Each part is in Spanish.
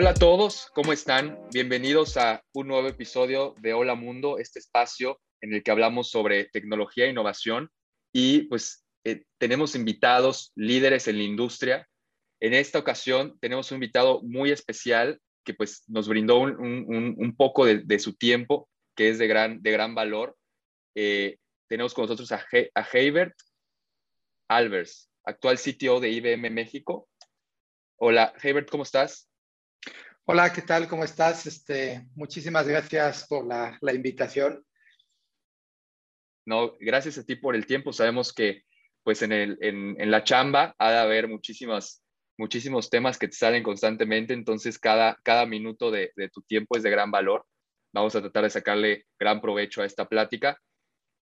Hola a todos, ¿cómo están? Bienvenidos a un nuevo episodio de Hola Mundo, este espacio en el que hablamos sobre tecnología e innovación y pues eh, tenemos invitados líderes en la industria. En esta ocasión tenemos un invitado muy especial que pues nos brindó un, poco de, su tiempo, que es de gran, de gran valor. Eh, tenemos con nosotros a, He a Heibert Albers, actual CTO de IBM México. Hola, Heibert, ¿cómo estás? Hola, ¿qué tal? ¿Cómo estás? Este, muchísimas gracias por la, la, invitación. No, gracias a ti por el tiempo. Sabemos que pues en, el, en, en, la chamba ha de haber muchísimas, muchísimos temas que te salen constantemente, entonces cada, cada minuto de, de tu tiempo es de gran valor. Vamos a tratar de sacarle gran provecho a esta plática.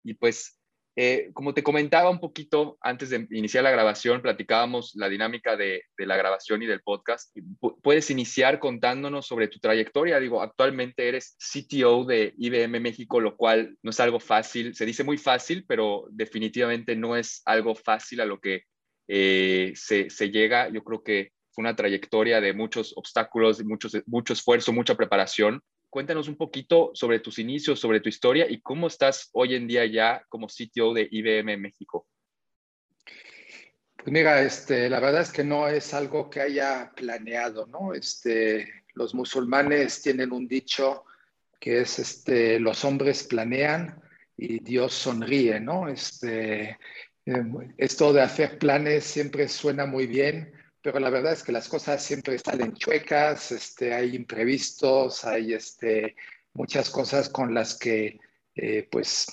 Y pues eh, como te comentaba un poquito antes de iniciar la grabación, platicábamos la dinámica de, la grabación y del podcast. puedes iniciar contándonos sobre tu trayectoria. Digo, actualmente eres CTO de IBM México, lo cual no es algo fácil. Se dice muy fácil, pero definitivamente no es algo fácil a lo que eh, se, llega. Yo creo que fue una trayectoria de muchos obstáculos, mucho, mucho esfuerzo, mucha preparación cuéntanos un poquito sobre tus inicios, sobre tu historia y cómo estás hoy en día ya como CTO de IBM México. Pues mira, este, la verdad es que no es algo que haya planeado, ¿no? Este, los musulmanes tienen un dicho que es, este, los hombres planean y Dios sonríe, ¿no? Este, eh, esto de hacer planes siempre suena muy bien, pero la verdad es que las cosas siempre salen chuecas, este, hay imprevistos, hay este, muchas cosas con las que eh, pues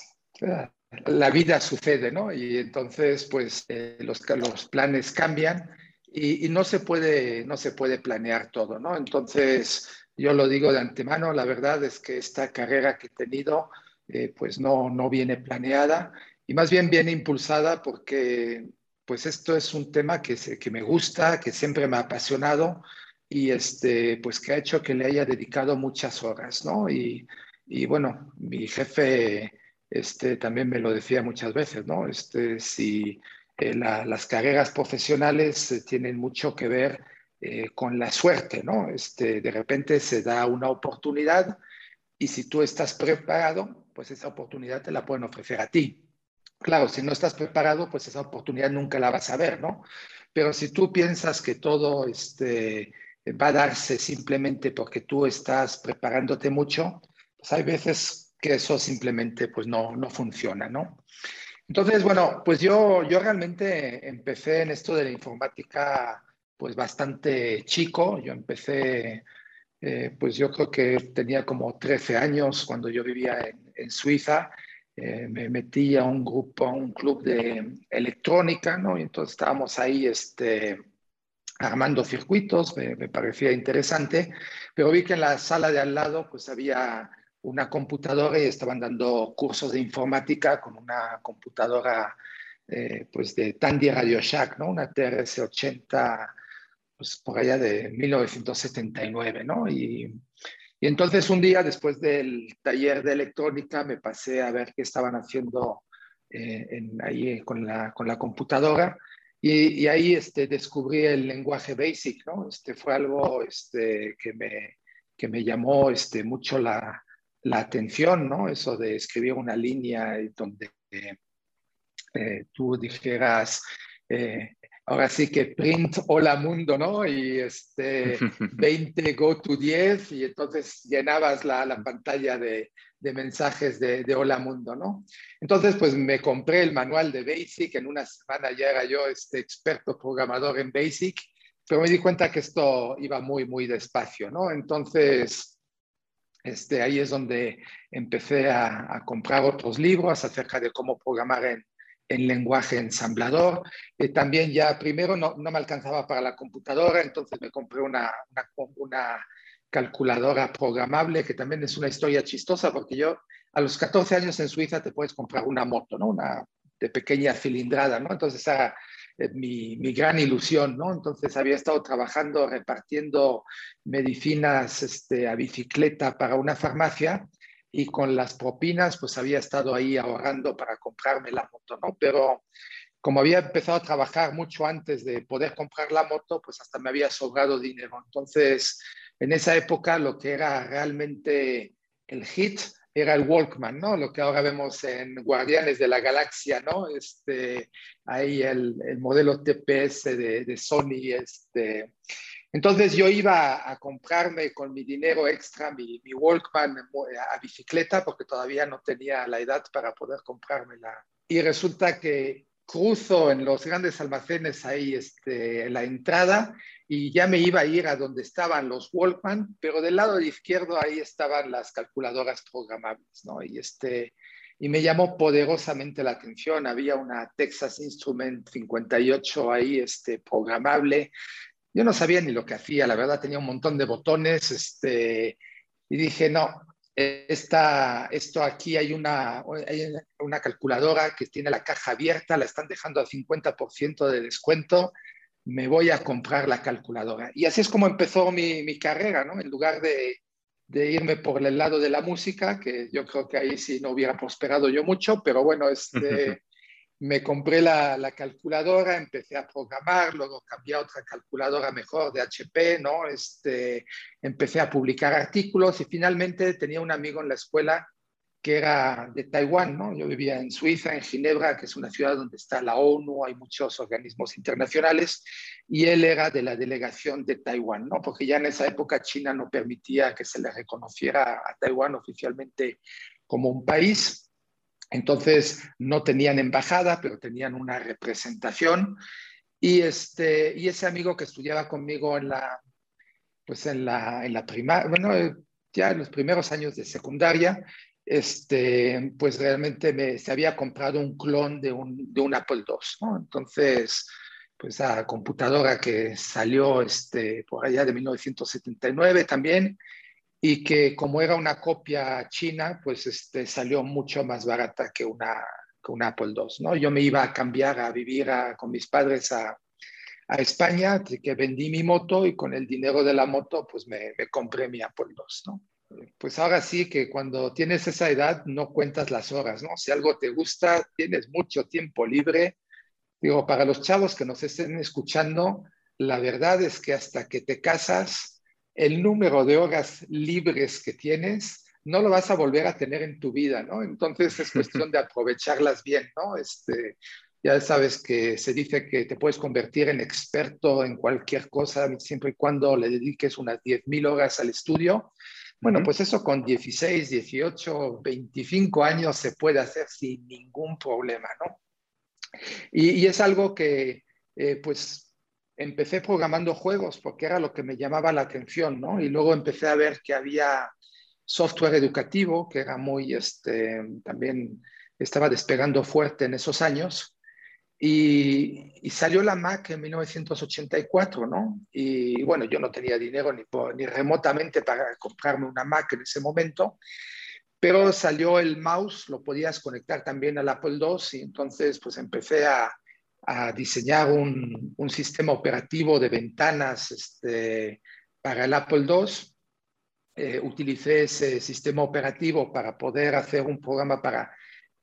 la vida sucede, ¿no? Y entonces pues eh, los, los planes cambian y, no, se puede, no se puede planear todo, ¿no? Entonces yo lo digo de antemano, la verdad es que esta carrera que he tenido eh, pues no, no viene planeada y más bien viene impulsada porque pues esto es un tema que, que me gusta, que siempre me ha apasionado y este, pues que ha hecho que le haya dedicado muchas horas, ¿no? Y, y bueno, mi jefe este, también me lo decía muchas veces, ¿no? Este, si eh, las carreras profesionales eh, tienen mucho que ver eh, con la suerte, ¿no? Este, de repente se da una oportunidad y si tú estás preparado, pues esa oportunidad te la pueden ofrecer a ti. Claro, si no estás preparado, pues esa oportunidad nunca la vas a ver, ¿no? Pero si tú piensas que todo este, va a darse simplemente porque tú estás preparándote mucho, pues hay veces que eso simplemente pues no, no funciona, ¿no? Entonces, bueno, pues yo, yo realmente empecé en esto de la informática pues bastante chico. Yo empecé, eh, pues yo creo que tenía como 13 años cuando yo vivía en, en Suiza eh, me metí a un grupo, a un club de electrónica, ¿no? Y entonces estábamos ahí este, armando circuitos, me, me, parecía interesante, pero vi que en la sala de al lado pues había una computadora y estaban dando cursos de informática con una computadora eh, pues de Tandy Radio Shack, ¿no? Una TRS-80, pues por allá de 1979, ¿no? Y y entonces un día, después del taller de electrónica, me pasé a ver qué estaban haciendo eh, ahí con la, con la computadora y, ahí este, descubrí el lenguaje BASIC, ¿no? Este fue algo este, que, me, que me llamó este, mucho la, la atención, ¿no? Eso de escribir una línea donde eh, tú dijeras, eh, ahora sí que print hola mundo, ¿no? Y este 20 go to 10 y entonces llenabas la, la pantalla de, de mensajes de, de, hola mundo, ¿no? Entonces, pues me compré el manual de Basic, en una semana ya era yo este experto programador en Basic, pero me di cuenta que esto iba muy, muy despacio, ¿no? Entonces, este, ahí es donde empecé a, a comprar otros libros acerca de cómo programar en, en lenguaje ensamblador. Eh, también ya primero no, no, me alcanzaba para la computadora, entonces me compré una, una, calculadora programable, que también es una historia chistosa, porque yo a los 14 años en Suiza te puedes comprar una moto, ¿no? Una de pequeña cilindrada, ¿no? Entonces era eh, mi, mi, gran ilusión, ¿no? Entonces había estado trabajando repartiendo medicinas este, a bicicleta para una farmacia y con las propinas pues había estado ahí ahorrando para comprarme la moto, ¿no? Pero como había empezado a trabajar mucho antes de poder comprar la moto, pues hasta me había sobrado dinero. Entonces, en esa época lo que era realmente el hit era el Walkman, ¿no? Lo que ahora vemos en Guardianes de la Galaxia, ¿no? Este, ahí el, el modelo TPS de, de, Sony. Este. Entonces yo iba a comprarme con mi dinero extra mi, mi, Walkman a bicicleta porque todavía no tenía la edad para poder comprármela. Y resulta que cruzo en los grandes almacenes ahí este, la entrada y ya me iba a ir a donde estaban los Walkman, pero del lado izquierdo ahí estaban las calculadoras programables, ¿no? Y, este, y me llamó poderosamente la atención, había una Texas Instrument 58 ahí este, programable, yo no sabía ni lo que hacía, la verdad tenía un montón de botones, este, y dije, no, esta, esto aquí hay una, hay una calculadora que tiene la caja abierta, la están dejando al 50% de descuento, me voy a comprar la calculadora. Y así es como empezó mi, mi carrera, ¿no? En lugar de, de, irme por el lado de la música, que yo creo que ahí sí no hubiera prosperado yo mucho, pero bueno, este, me compré la, la, calculadora, empecé a programar, luego cambié a otra calculadora mejor de HP, ¿no? Este, empecé a publicar artículos y finalmente tenía un amigo en la escuela que era de Taiwán, ¿no? Yo vivía en Suiza, en Ginebra, que es una ciudad donde está la ONU, hay muchos organismos internacionales, y él era de la delegación de Taiwán, ¿no? Porque ya en esa época China no permitía que se le reconociera a Taiwán oficialmente como un país. Entonces no tenían embajada, pero tenían una representación. Y, este, y ese amigo que estudiaba conmigo en la, pues en la, en la primaria, bueno, ya en los primeros años de secundaria, este, pues realmente me, se había comprado un clon de un, de un Apple II. Entonces, pues a computadora que salió este, por allá de 1979 también, y que como era una copia china, pues este, salió mucho más barata que una, que una Apple II, ¿no? Yo me iba a cambiar a vivir con mis padres a, a España, que vendí mi moto y con el dinero de la moto, pues me, me compré mi Apple II, ¿no? pues ahora sí que cuando tienes esa edad no cuentas las horas, ¿no? Si algo te gusta, tienes mucho tiempo libre. Digo, para los chavos que nos estén escuchando, la verdad es que hasta que te casas, el número de horas libres que tienes no lo vas a volver a tener en tu vida, ¿no? Entonces es cuestión de aprovecharlas bien, ¿no? Este, ya sabes que se dice que te puedes convertir en experto en cualquier cosa siempre y cuando le dediques unas 10.000 horas al estudio. Bueno, pues eso con 16, 18, 25 años se puede hacer sin ningún problema, ¿no? Y, es algo que, eh, pues, empecé programando juegos porque era lo que me llamaba la atención, ¿no? Y luego empecé a ver que había software educativo, que era muy, este, también estaba despegando fuerte en esos años. Y, salió la Mac en 1984, ¿no? Y bueno, yo no tenía dinero ni, ni remotamente para comprarme una Mac en ese momento, pero salió el mouse, lo podías conectar también al Apple II y entonces pues empecé a, a diseñar un, un, sistema operativo de ventanas este, para el Apple II. Eh, utilicé ese sistema operativo para poder hacer un programa para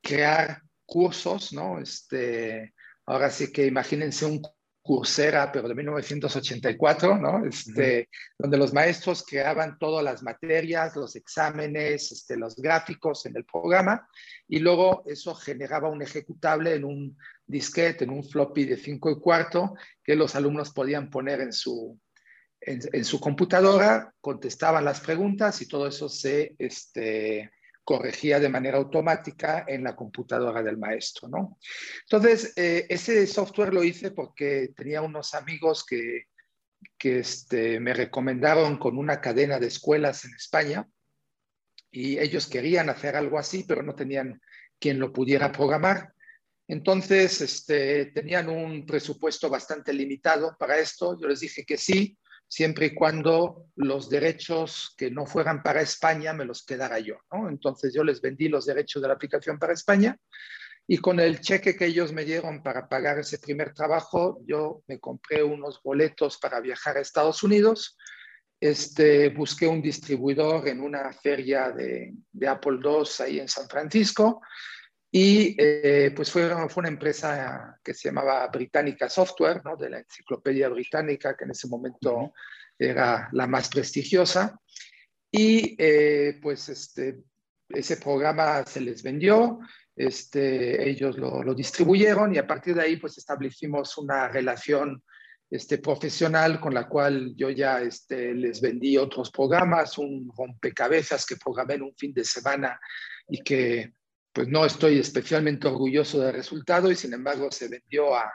crear cursos, ¿no? Este, Ahora sí que imagínense un Coursera, pero de 1984, ¿no? Este, Donde los maestros creaban todas las materias, los exámenes, este, los gráficos en el programa, y luego eso generaba un ejecutable en un disquete, en un floppy de 5 y cuarto, que los alumnos podían poner en su, en, su computadora, contestaban las preguntas y todo eso se, este, corregía de manera automática en la computadora del maestro, ¿no? Entonces, eh, ese software lo hice porque tenía unos amigos que, que este, me recomendaron con una cadena de escuelas en España y ellos querían hacer algo así, pero no tenían quien lo pudiera programar. Entonces, este, tenían un presupuesto bastante limitado para esto. Yo les dije que sí, siempre y cuando los derechos que no fueran para España me los quedara yo. Entonces yo les vendí los derechos de la aplicación para España y con el cheque que ellos me dieron para pagar ese primer trabajo, yo me compré unos boletos para viajar a Estados Unidos. Este, busqué un distribuidor en una feria de, de Apple II ahí en San Francisco Y eh, pues fue, fue una empresa que se llamaba Británica Software, ¿no? de la enciclopedia británica, que en ese momento era la más prestigiosa. Y eh, pues este, ese programa se les vendió, este, ellos lo, lo, distribuyeron y a partir de ahí pues establecimos una relación este, profesional con la cual yo ya este, les vendí otros programas, un rompecabezas que programé en un fin de semana y que pues no estoy especialmente orgulloso del resultado y sin embargo se vendió a,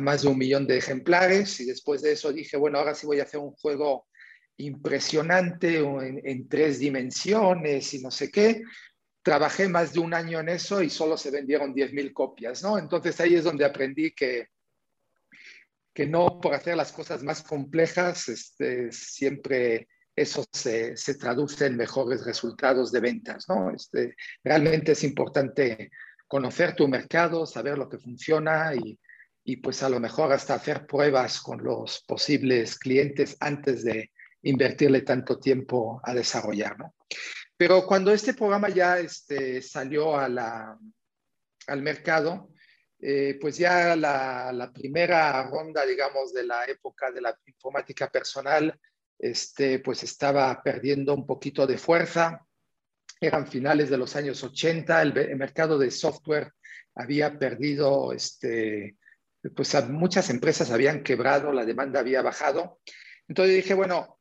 más de un millón de ejemplares y después de eso dije, bueno, ahora sí voy a hacer un juego impresionante en, en tres dimensiones y no sé qué. Trabajé más de un año en eso y solo se vendieron 10.000 copias, ¿no? Entonces ahí es donde aprendí que que no por hacer las cosas más complejas, este, siempre eso se, se, traduce en mejores resultados de ventas, ¿no? Este, realmente es importante conocer tu mercado, saber lo que funciona y, y, pues a lo mejor hasta hacer pruebas con los posibles clientes antes de invertirle tanto tiempo a desarrollar, ¿no? Pero cuando este programa ya este, salió a la, al mercado, eh, pues ya la, primera ronda, digamos, de la época de la informática personal, este, pues estaba perdiendo un poquito de fuerza. Eran finales de los años 80, el, mercado de software había perdido, este, pues muchas empresas habían quebrado, la demanda había bajado. Entonces dije, bueno,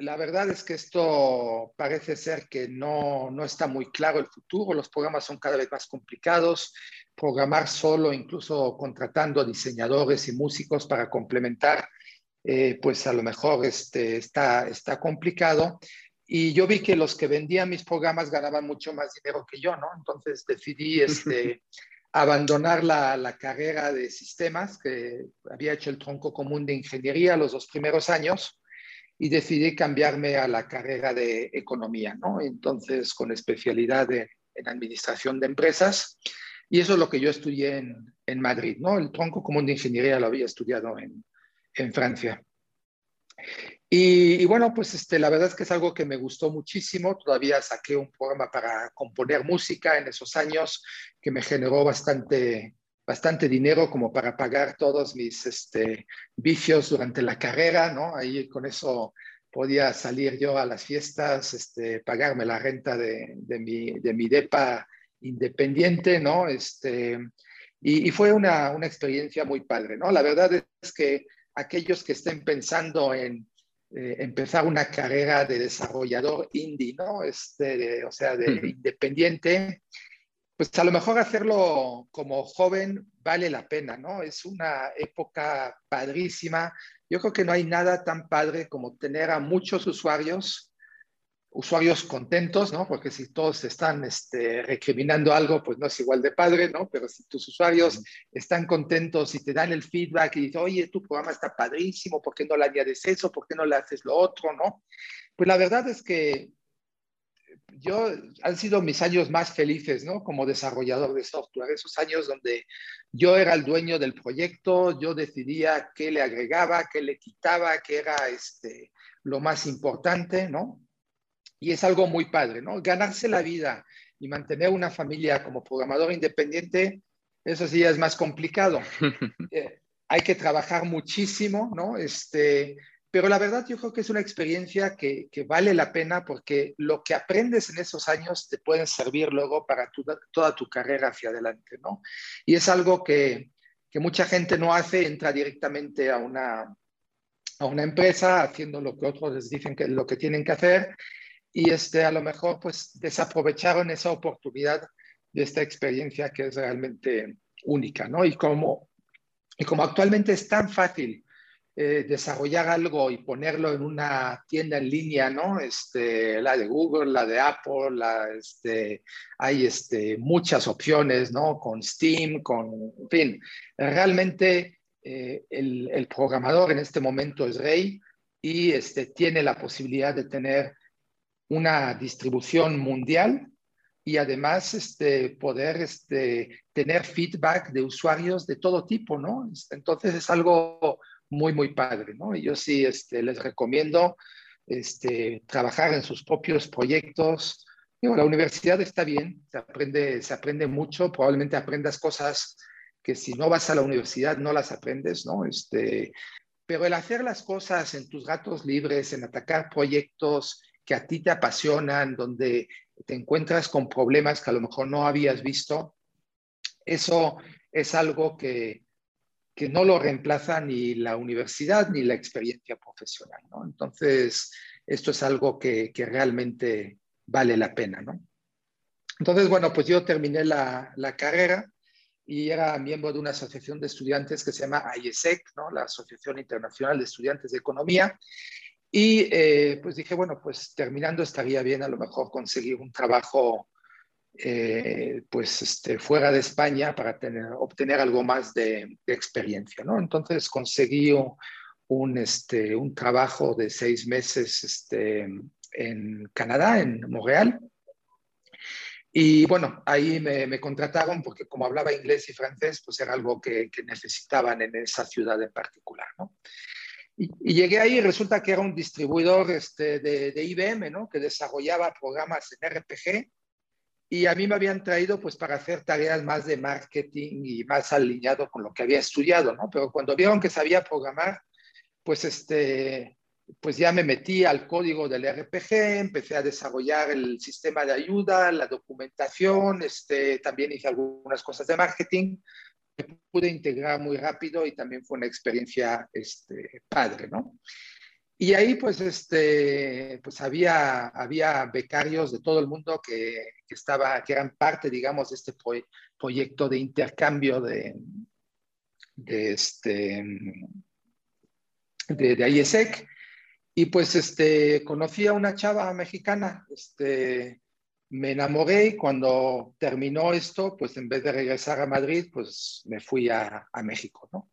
la verdad es que esto parece ser que no, no está muy claro el futuro, los programas son cada vez más complicados, programar solo, incluso contratando diseñadores y músicos para complementar, eh, pues a lo mejor este, está, está complicado. Y yo vi que los que vendían mis programas ganaban mucho más dinero que yo, ¿no? Entonces decidí este, abandonar la, la, carrera de sistemas, que había hecho el tronco común de ingeniería los dos primeros años, y decidí cambiarme a la carrera de economía, ¿no? Entonces, con especialidad en administración de empresas. Y eso es lo que yo estudié en, en Madrid, ¿no? El tronco común de ingeniería lo había estudiado en, en Francia. Y, bueno, pues este, la verdad es que es algo que me gustó muchísimo. Todavía saqué un programa para componer música en esos años que me generó bastante, bastante dinero como para pagar todos mis este, vicios durante la carrera, ¿no? Ahí con eso podía salir yo a las fiestas, este, pagarme la renta de, de, mi, de mi DEPA independiente, ¿no? Este, y, fue una, una, experiencia muy padre, ¿no? La verdad es que aquellos que estén pensando en eh, empezar una carrera de desarrollador indie, ¿no? Este, o sea, de independiente, pues a lo mejor hacerlo como joven vale la pena, ¿no? Es una época padrísima. Yo creo que no hay nada tan padre como tener a muchos usuarios usuarios contentos, ¿no? Porque si todos están este, recriminando algo, pues no es igual de padre, ¿no? Pero si tus usuarios están contentos y te dan el feedback y dicen, oye, tu programa está padrísimo, ¿por qué no le añades eso? ¿Por qué no le haces lo otro, no? Pues la verdad es que yo, han sido mis años más felices, ¿no? Como desarrollador de software, esos años donde yo era el dueño del proyecto, yo decidía qué le agregaba, qué le quitaba, qué era este, lo más importante, ¿no? Y es algo muy padre, ¿no? Ganarse la vida y mantener una familia como programador independiente, eso sí es más complicado. Eh, hay que trabajar muchísimo, ¿no? Este, pero la verdad yo creo que es una experiencia que, que, vale la pena porque lo que aprendes en esos años te puede servir luego para toda tu carrera hacia adelante, ¿no? Y es algo que, que mucha gente no hace, entra directamente a una, a una empresa haciendo lo que otros les dicen que lo que tienen que hacer y este, a lo mejor pues desaprovecharon esa oportunidad de esta experiencia que es realmente única, ¿no? Y como, y como actualmente es tan fácil eh, desarrollar algo y ponerlo en una tienda en línea, ¿no? Este, la de Google, la de Apple, la, este, hay este, muchas opciones, ¿no? Con Steam, con, en fin, realmente eh, el, el, programador en este momento es rey y este, tiene la posibilidad de tener una distribución mundial y además este, poder este, tener feedback de usuarios de todo tipo, ¿no? Entonces es algo muy, muy padre, ¿no? Y yo sí este, les recomiendo este, trabajar en sus propios proyectos, Digo, la universidad está bien, se aprende, se aprende mucho, probablemente aprendas cosas que si no vas a la universidad no las aprendes, ¿no? Este, pero el hacer las cosas en tus gatos libres, en atacar proyectos que a ti te apasionan, donde te encuentras con problemas que a lo mejor no habías visto, eso es algo que, que no lo reemplaza ni la universidad ni la experiencia profesional, ¿no? Entonces, esto es algo que, que realmente vale la pena, ¿no? Entonces, bueno, pues yo terminé la, la carrera y era miembro de una asociación de estudiantes que se llama IESEC, ¿no? la Asociación Internacional de Estudiantes de Economía. Y eh, pues dije, bueno, pues terminando estaría bien a lo mejor conseguir un trabajo eh, pues este, fuera de España para tener, obtener algo más de, experiencia, ¿no? Entonces conseguí un, este, un trabajo de seis meses este, en Canadá, en Montreal, y bueno, ahí me, contrataron porque como hablaba inglés y francés, pues era algo que, necesitaban en esa ciudad en particular, ¿no? Y, llegué ahí y resulta que era un distribuidor este, de, de, IBM, ¿no? Que desarrollaba programas en RPG y a mí me habían traído pues para hacer tareas más de marketing y más alineado con lo que había estudiado, ¿no? Pero cuando vieron que sabía programar, pues este, pues ya me metí al código del RPG, empecé a desarrollar el sistema de ayuda, la documentación, este, también hice algunas cosas de marketing, pude integrar muy rápido y también fue una experiencia este, padre, ¿no? Y ahí pues, este, pues había, había becarios de todo el mundo que, estaba, que eran parte, digamos, de este proyecto de intercambio de, de, este, de, de IESEC. Y pues este, conocí a una chava mexicana, este, me enamoré y cuando terminó esto, pues en vez de regresar a Madrid, pues me fui a, a México, ¿no?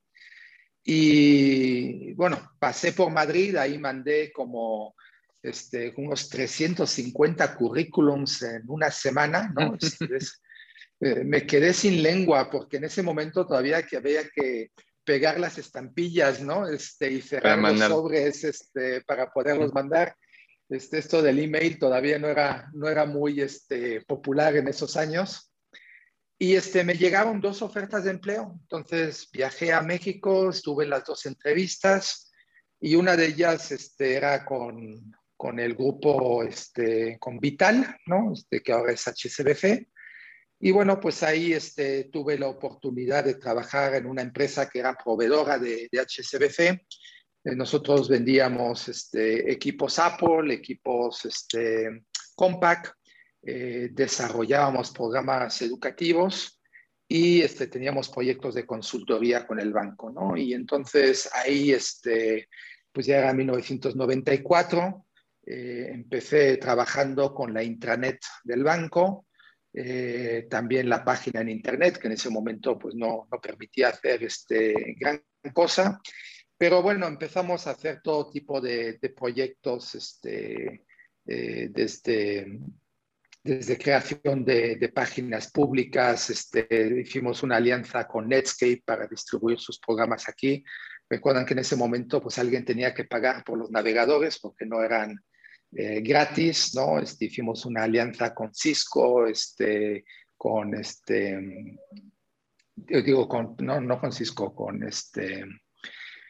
Y bueno, pasé por Madrid, ahí mandé como este, unos 350 currículums en una semana, ¿no? Este, eh, me quedé sin lengua porque en ese momento todavía que había que pegar las estampillas, ¿no? Este, y cerrar los sobres este, para poderlos mandar. Este, esto del email todavía no era, no era muy este, popular en esos años. Y este, me llegaron dos ofertas de empleo. Entonces viajé a México, estuve en las dos entrevistas y una de ellas este, era con, con el grupo, este, con Vital, ¿no? Este, que ahora es HCBC. Y bueno, pues ahí este, tuve la oportunidad de trabajar en una empresa que era proveedora de, de. Eh, nosotros vendíamos este, equipos Apple, equipos este, Compaq, eh, desarrollábamos programas educativos y este, teníamos proyectos de consultoría con el banco, ¿no? Y entonces ahí, este, pues ya era 1994, eh, empecé trabajando con la intranet del banco, también la página en Internet, que en ese momento pues, no, no permitía hacer este, gran cosa. Pero bueno, empezamos a hacer todo tipo de, proyectos este, eh, desde, desde creación de, de, páginas públicas. Este, hicimos una alianza con Netscape para distribuir sus programas aquí. Recuerdan que en ese momento pues alguien tenía que pagar por los navegadores porque no eran eh, gratis, ¿no? Este, hicimos una alianza con Cisco, este, con este, yo digo, con, no, no con Cisco, con este,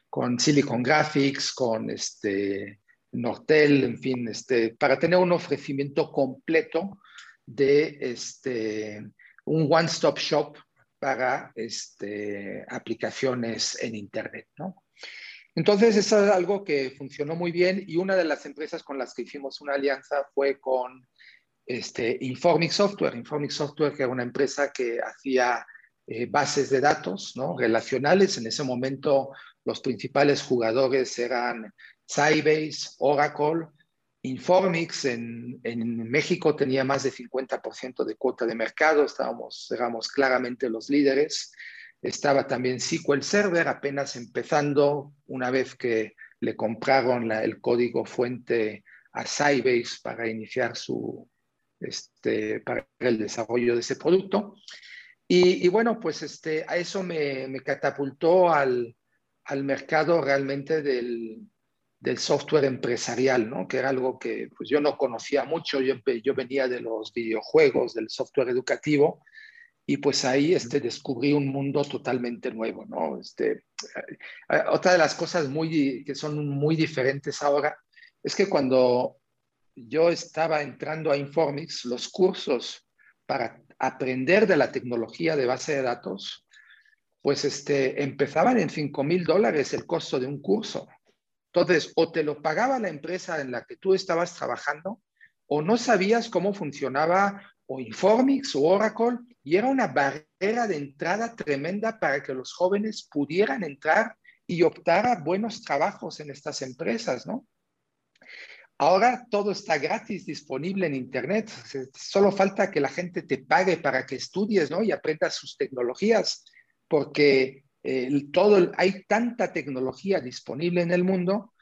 con Silicon Graphics, con este, Nortel, en fin, este, para tener un ofrecimiento completo de este, un one-stop shop para este, aplicaciones en Internet, ¿no? Entonces, eso es algo que funcionó muy bien y una de las empresas con las que hicimos una alianza fue con este, Informic Software. Informic Software, que era una empresa que hacía eh, bases de datos ¿no? relacionales. En ese momento, los principales jugadores eran Sybase, Oracle. Informix en, México tenía más de 50% de cuota de mercado, estábamos, éramos claramente los líderes. Estaba también SQL Server apenas empezando una vez que le compraron el código fuente a Sybase para iniciar su, este, para el desarrollo de ese producto. Y, bueno, pues este, a eso me, catapultó al, mercado realmente del, del software empresarial, ¿no? que era algo que pues, yo no conocía mucho, yo, yo venía de los videojuegos, del software educativo, y pues ahí este, descubrí un mundo totalmente nuevo. ¿no? Este, otra de las cosas muy, que son muy diferentes ahora es que cuando yo estaba entrando a Informix, los cursos para aprender de la tecnología de base de datos, pues este, empezaban en 5 mil dólares el costo de un curso. Entonces, o te lo pagaba la empresa en la que tú estabas trabajando, o no sabías cómo funcionaba o Informix o Oracle, y era una barrera de entrada tremenda para que los jóvenes pudieran entrar y optar a buenos trabajos en estas empresas, ¿no? Ahora todo está gratis, disponible en Internet. Solo falta que la gente te pague para que estudies, ¿no? Y aprendas sus tecnologías, porque todo, hay tanta tecnología disponible en el mundo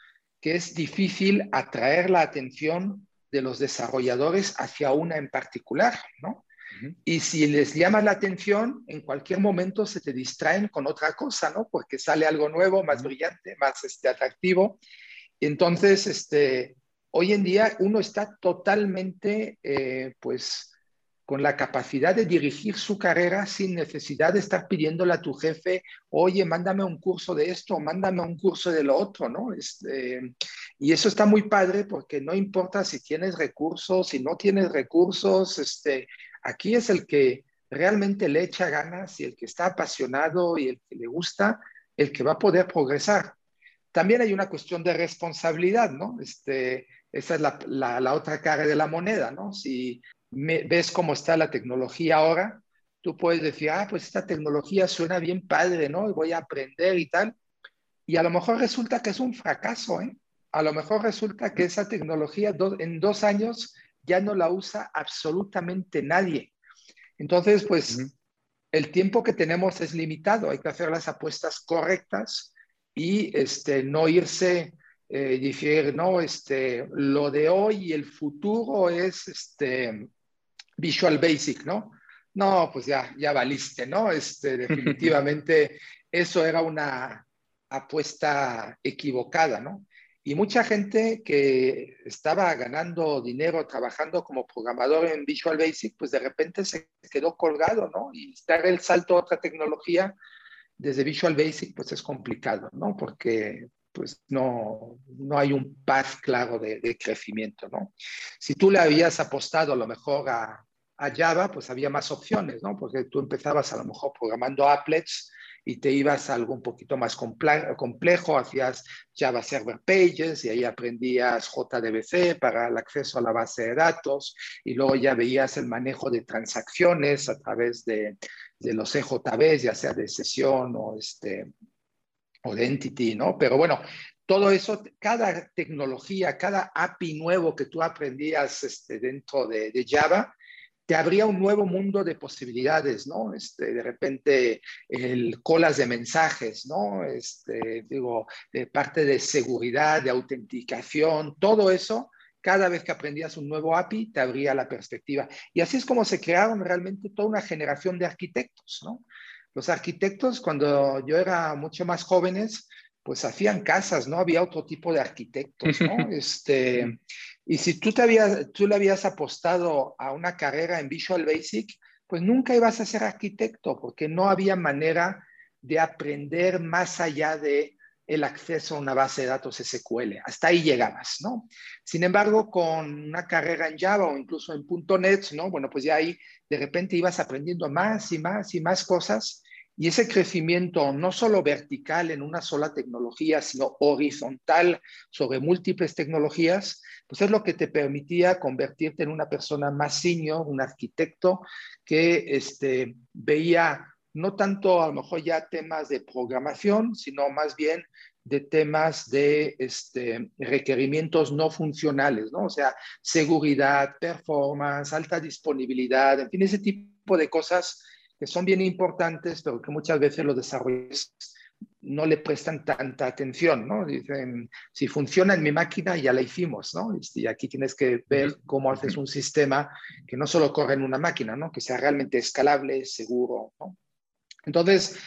que es difícil atraer la atención de los desarrolladores hacia una en particular, ¿no? Y si les llama la atención, en cualquier momento se te distraen con otra cosa, ¿no? Porque sale algo nuevo, más brillante, más este, atractivo. Entonces, este, hoy en día uno está totalmente, eh, pues, con la capacidad de dirigir su carrera sin necesidad de estar pidiéndole a tu jefe, oye, mándame un curso de esto, mándame un curso de lo otro, ¿no? Este, y eso está muy padre porque no importa si tienes recursos, si no tienes recursos, este, aquí es el que realmente le echa ganas y el que está apasionado y el que le gusta, el que va a poder progresar. También hay una cuestión de responsabilidad, ¿no? Este, esa es la, la, la, otra cara de la moneda, ¿no? Si ves cómo está la tecnología ahora, tú puedes decir, ah, pues esta tecnología suena bien padre, ¿no? Y voy a aprender y tal. Y a lo mejor resulta que es un fracaso, ¿eh? A lo mejor resulta que esa tecnología en dos años ya no la usa absolutamente nadie. Entonces, pues el tiempo que tenemos es limitado, hay que hacer las apuestas correctas y este, no irse eh, decir, no, este, lo de hoy y el futuro es este, Visual Basic, ¿no? No, pues ya, ya valiste, ¿no? Este, definitivamente eso era una apuesta equivocada, ¿no? Y mucha gente que estaba ganando dinero trabajando como programador en Visual Basic, pues de repente se quedó colgado, ¿no? Y dar el salto a otra tecnología desde Visual Basic, pues es complicado, ¿no? Porque pues no, no hay un path claro de, crecimiento, ¿no? Si tú le habías apostado a lo mejor a, a, Java, pues había más opciones, ¿no? Porque tú empezabas a lo mejor programando applets y te ibas a algo un poquito más complejo, hacías Java Server Pages y ahí aprendías JDBC para el acceso a la base de datos y luego ya veías el manejo de transacciones a través de, de los EJBs, ya sea de sesión o este, o ¿no? Pero bueno, todo eso, cada tecnología, cada API nuevo que tú aprendías este, dentro de, de, Java, te abría un nuevo mundo de posibilidades, ¿no? Este, de repente, el colas de mensajes, ¿no? Este, digo, de parte de seguridad, de autenticación, todo eso, cada vez que aprendías un nuevo API, te abría la perspectiva. Y así es como se crearon realmente toda una generación de arquitectos, ¿no? Los arquitectos, cuando yo era mucho más jóvenes, pues hacían casas, ¿no? Había otro tipo de arquitectos, ¿no? Este, y si tú, te habías, tú le habías apostado a una carrera en Visual Basic, pues nunca ibas a ser arquitecto, porque no había manera de aprender más allá de el acceso a una base de datos SQL. Hasta ahí llegabas, ¿no? Sin embargo, con una carrera en Java o incluso en .NET, ¿no? Bueno, pues ya ahí de repente ibas aprendiendo más y más y más cosas y ese crecimiento no solo vertical en una sola tecnología, sino horizontal sobre múltiples tecnologías, pues es lo que te permitía convertirte en una persona más senior, un arquitecto que este, veía no tanto a lo mejor ya temas de programación, sino más bien de temas de este, requerimientos no funcionales, ¿no? O sea, seguridad, performance, alta disponibilidad, en fin, ese tipo de cosas que son bien importantes, pero que muchas veces los desarrolladores no le prestan tanta atención, ¿no? Dicen, si funciona en mi máquina, ya la hicimos, ¿no? Y aquí tienes que ver cómo haces un sistema que no solo corre en una máquina, ¿no? Que sea realmente escalable, seguro, ¿no? Entonces,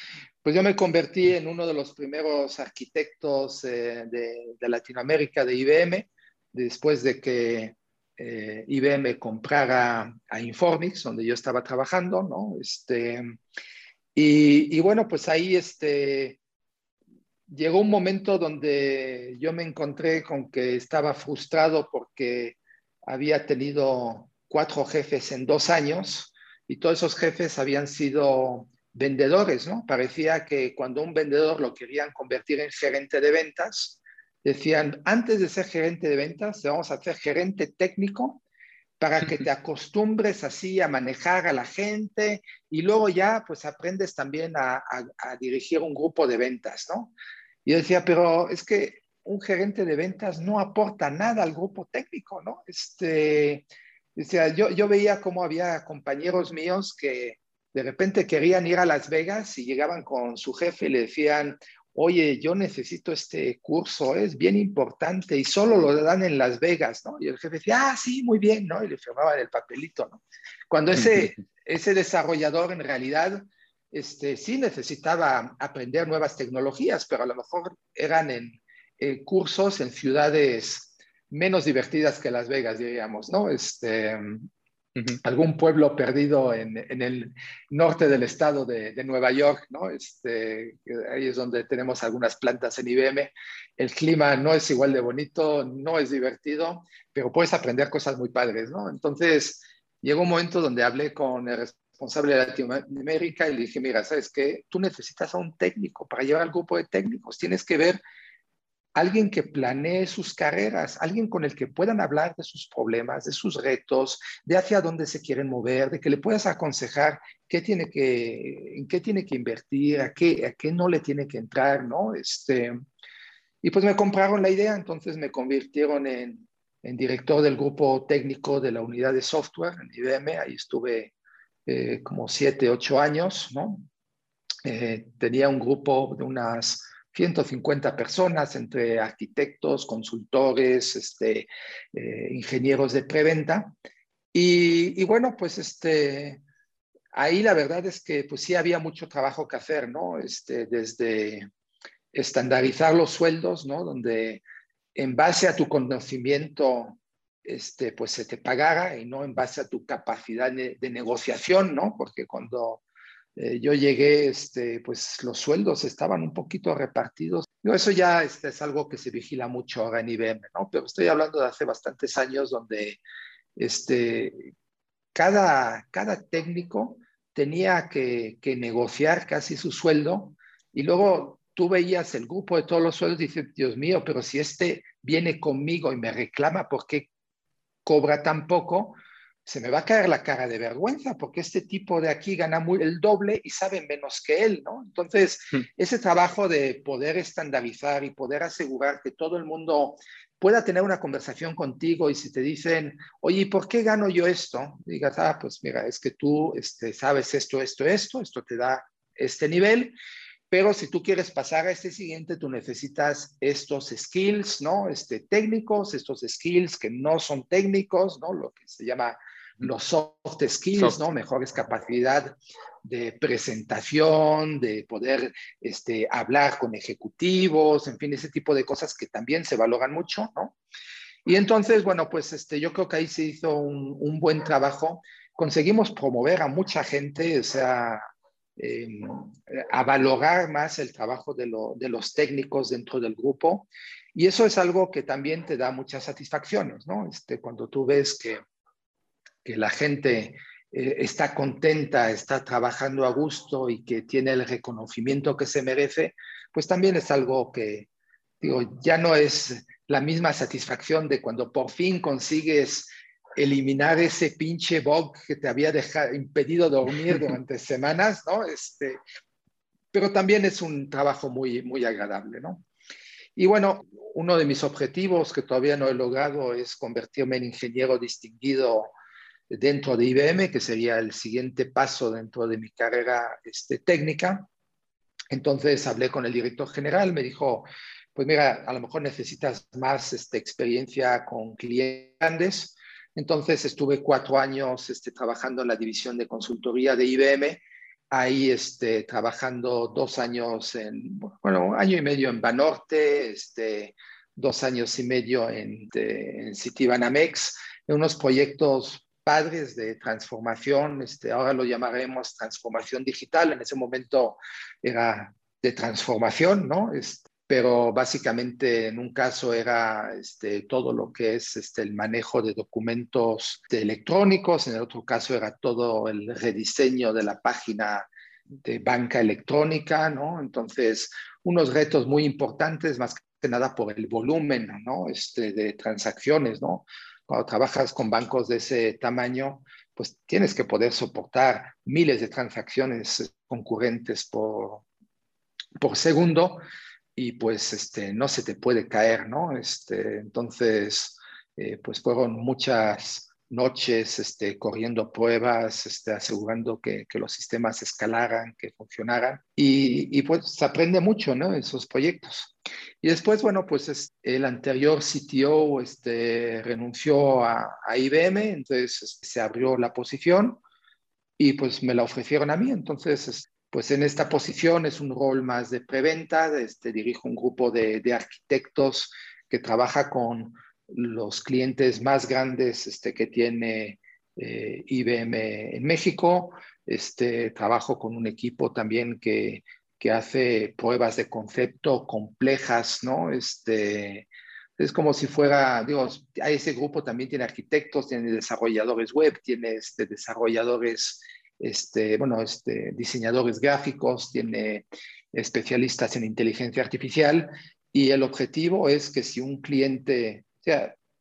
pues yo me convertí en uno de los primeros arquitectos eh, de, Latinoamérica de IBM, después de que eh, IBM comprara a Informix, donde yo estaba trabajando, ¿no? Este, y, y, bueno, pues ahí este, llegó un momento donde yo me encontré con que estaba frustrado porque había tenido cuatro jefes en dos años y todos esos jefes habían sido vendedores, ¿no? Parecía que cuando un vendedor lo querían convertir en gerente de ventas, decían, antes de ser gerente de ventas, te vamos a hacer gerente técnico para que te acostumbres así a manejar a la gente y luego ya pues aprendes también a, dirigir un grupo de ventas, ¿no? Y yo decía, pero es que un gerente de ventas no aporta nada al grupo técnico, ¿no? Este, decía, yo, yo veía cómo había compañeros míos que de repente querían ir a Las Vegas y llegaban con su jefe y le decían, oye, yo necesito este curso, es bien importante y solo lo dan en Las Vegas, ¿no? Y el jefe decía, ah, sí, muy bien, ¿no? Y le firmaban el papelito, ¿no? Cuando ese, ese desarrollador en realidad, este, sí necesitaba aprender nuevas tecnologías, pero a lo mejor eran en cursos en ciudades menos divertidas que Las Vegas, diríamos, ¿no? Este, algún pueblo perdido en, el norte del estado de, Nueva York, ¿no? Este, ahí es donde tenemos algunas plantas en IBM. El clima no es igual de bonito, no es divertido, pero puedes aprender cosas muy padres, ¿no? Entonces, llegó un momento donde hablé con el responsable de Latinoamérica y le dije, mira, ¿sabes qué? Tú necesitas a un técnico para llevar al grupo de técnicos, tienes que ver alguien que planee sus carreras, alguien con el que puedan hablar de sus problemas, de sus retos, de hacia dónde se quieren mover, de que le puedas aconsejar qué tiene que, qué tiene que invertir, a qué, a qué no le tiene que entrar, ¿no? Este, y pues me compraron la idea, entonces me convirtieron en, en director del grupo técnico de la unidad de software en IBM, ahí estuve eh, como siete, ocho años, ¿no? Eh, tenía un grupo de unas 150 personas entre arquitectos, consultores, este, eh, ingenieros de preventa. Y, bueno, pues este, ahí la verdad es que pues sí había mucho trabajo que hacer, ¿no? Este, desde estandarizar los sueldos, ¿no? Donde en base a tu conocimiento, este, pues se te pagara y no en base a tu capacidad de, de negociación, ¿no? Porque cuando eh, yo llegué, este, pues los sueldos estaban un poquito repartidos. eso ya este, es algo que se vigila mucho ahora en IBM, ¿no? Pero estoy hablando de hace bastantes años donde este, cada, cada técnico tenía que, que negociar casi su sueldo y luego tú veías el grupo de todos los sueldos y dices, Dios mío, pero si este viene conmigo y me reclama por qué cobra tan poco, se me va a caer la cara de vergüenza porque este tipo de aquí gana muy, el doble y sabe menos que él, ¿no? Entonces, hmm. ese trabajo de poder estandarizar y poder asegurar que todo el mundo pueda tener una conversación contigo y si te dicen, oye, ¿por qué gano yo esto? Digas, ah, pues mira, es que tú este, sabes esto, esto, esto, esto te da este nivel, pero si tú quieres pasar a este siguiente, tú necesitas estos skills, ¿no? Este, técnicos, estos skills que no son técnicos, ¿no? Lo que se llama los soft skills, ¿no? Mejores capacidad de presentación, de poder este, hablar con ejecutivos, en fin, ese tipo de cosas que también se valoran mucho, ¿no? Y entonces, bueno, pues este, yo creo que ahí se hizo un, buen trabajo. Conseguimos promover a mucha gente, o sea, em, a valorar más el trabajo de, de, los técnicos dentro del grupo. Y eso es algo que también te da muchas satisfacciones, ¿no? Este, cuando tú ves que que la gente eh, está contenta, está trabajando a gusto y que tiene el reconocimiento que se merece, pues también es algo que, digo, ya no es la misma satisfacción de cuando por fin consigues eliminar ese pinche bug que te había dejado, impedido dormir durante semanas, ¿no? Este, pero también es un trabajo muy, muy agradable, ¿no? Y bueno, uno de mis objetivos que todavía no he logrado es convertirme en ingeniero distinguido dentro de IBM, que sería el siguiente paso dentro de mi carrera este, técnica. Entonces hablé con el director general, me dijo, pues mira, a lo mejor necesitas más este, experiencia con clientes grandes. Entonces estuve cuatro años este, trabajando en la división de consultoría de IBM ahí este, trabajando dos años en, bueno, un año y medio en Banorte, este, dos años y medio en, en Citibanamex, en unos proyectos padres de transformación, este, ahora lo llamaremos transformación digital, en ese momento era de transformación, ¿no? Este, pero básicamente en un caso era este, todo lo que es este, el manejo de documentos electrónicos, en el otro caso era todo el rediseño de la página de banca electrónica, ¿no? Entonces, unos retos muy importantes, más que nada por el volumen, ¿no? Este, de transacciones, ¿no? Cuando trabajas con bancos de ese tamaño, pues tienes que poder soportar miles de transacciones concurrentes por, por segundo y pues este, no se te puede caer, ¿no? Este, entonces, eh, pues fueron muchas noches este, corriendo pruebas, este, asegurando que, que, los sistemas escalaran, que funcionaran. Y, y, pues se aprende mucho ¿no? en esos proyectos. Y después, bueno, pues es, el anterior CTO este, renunció a, a IBM, entonces este, se abrió la posición y pues me la ofrecieron a mí. Entonces, pues en esta posición es un rol más de preventa, este, dirijo un grupo de, de arquitectos que trabaja con los clientes más grandes este, que tiene eh, IBM en México. Este, trabajo con un equipo también que, que hace pruebas de concepto complejas, ¿no? Este, es como si fuera, digo, ese grupo también tiene arquitectos, tiene desarrolladores web, tiene este, desarrolladores, este, bueno, este, diseñadores gráficos, tiene especialistas en inteligencia artificial y el objetivo es que si un cliente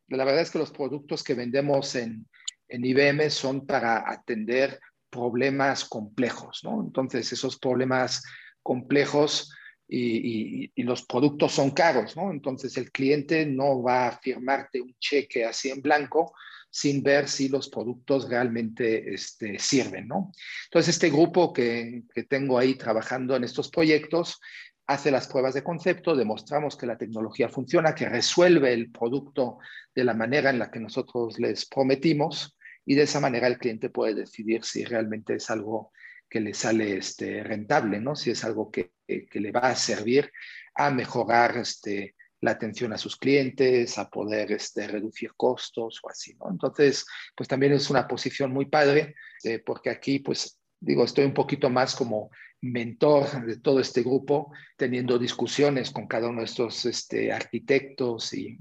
la verdad es que los productos que vendemos en, en IBM son para atender problemas complejos, ¿no? Entonces, esos problemas complejos y, los productos son caros, ¿no? Entonces, el cliente no va a firmarte un cheque así en blanco sin ver si los productos realmente este, sirven, ¿no? Entonces, este grupo que, que tengo ahí trabajando en estos proyectos hace las pruebas de concepto, demostramos que la tecnología funciona, que resuelve el producto de la manera en la que nosotros les prometimos y de esa manera el cliente puede decidir si realmente es algo que le sale este, rentable, ¿no? si es algo que, que, le va a servir a mejorar este, la atención a sus clientes, a poder este, reducir costos o así. ¿no? Entonces, pues también es una posición muy padre, eh, porque aquí, pues digo, estoy un poquito más como mentor de todo este grupo, teniendo discusiones con cada uno de estos este, arquitectos y,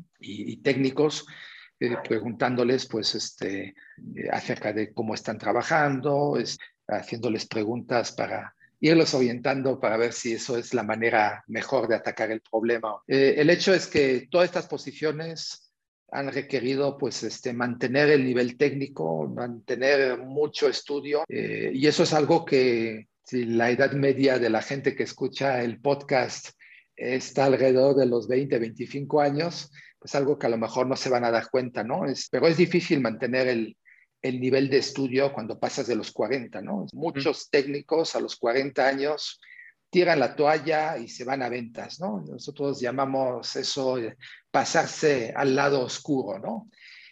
técnicos, eh, preguntándoles pues, este, eh, acerca de cómo están trabajando, haciéndoles preguntas para irlos orientando para ver si eso es la manera mejor de atacar el problema. Eh, el hecho es que todas estas posiciones han requerido pues este, mantener el nivel técnico, mantener mucho estudio y eso es algo que si la edad media de la gente que escucha el podcast está alrededor de los 20, 25 años, pues algo que a lo mejor no se van a dar cuenta, ¿no? Es, pero es difícil mantener el, el nivel de estudio cuando pasas de los 40, ¿no? Muchos técnicos a los 40 años tiran la toalla y se van a ventas, ¿no? Nosotros llamamos eso pasarse al lado oscuro, ¿no?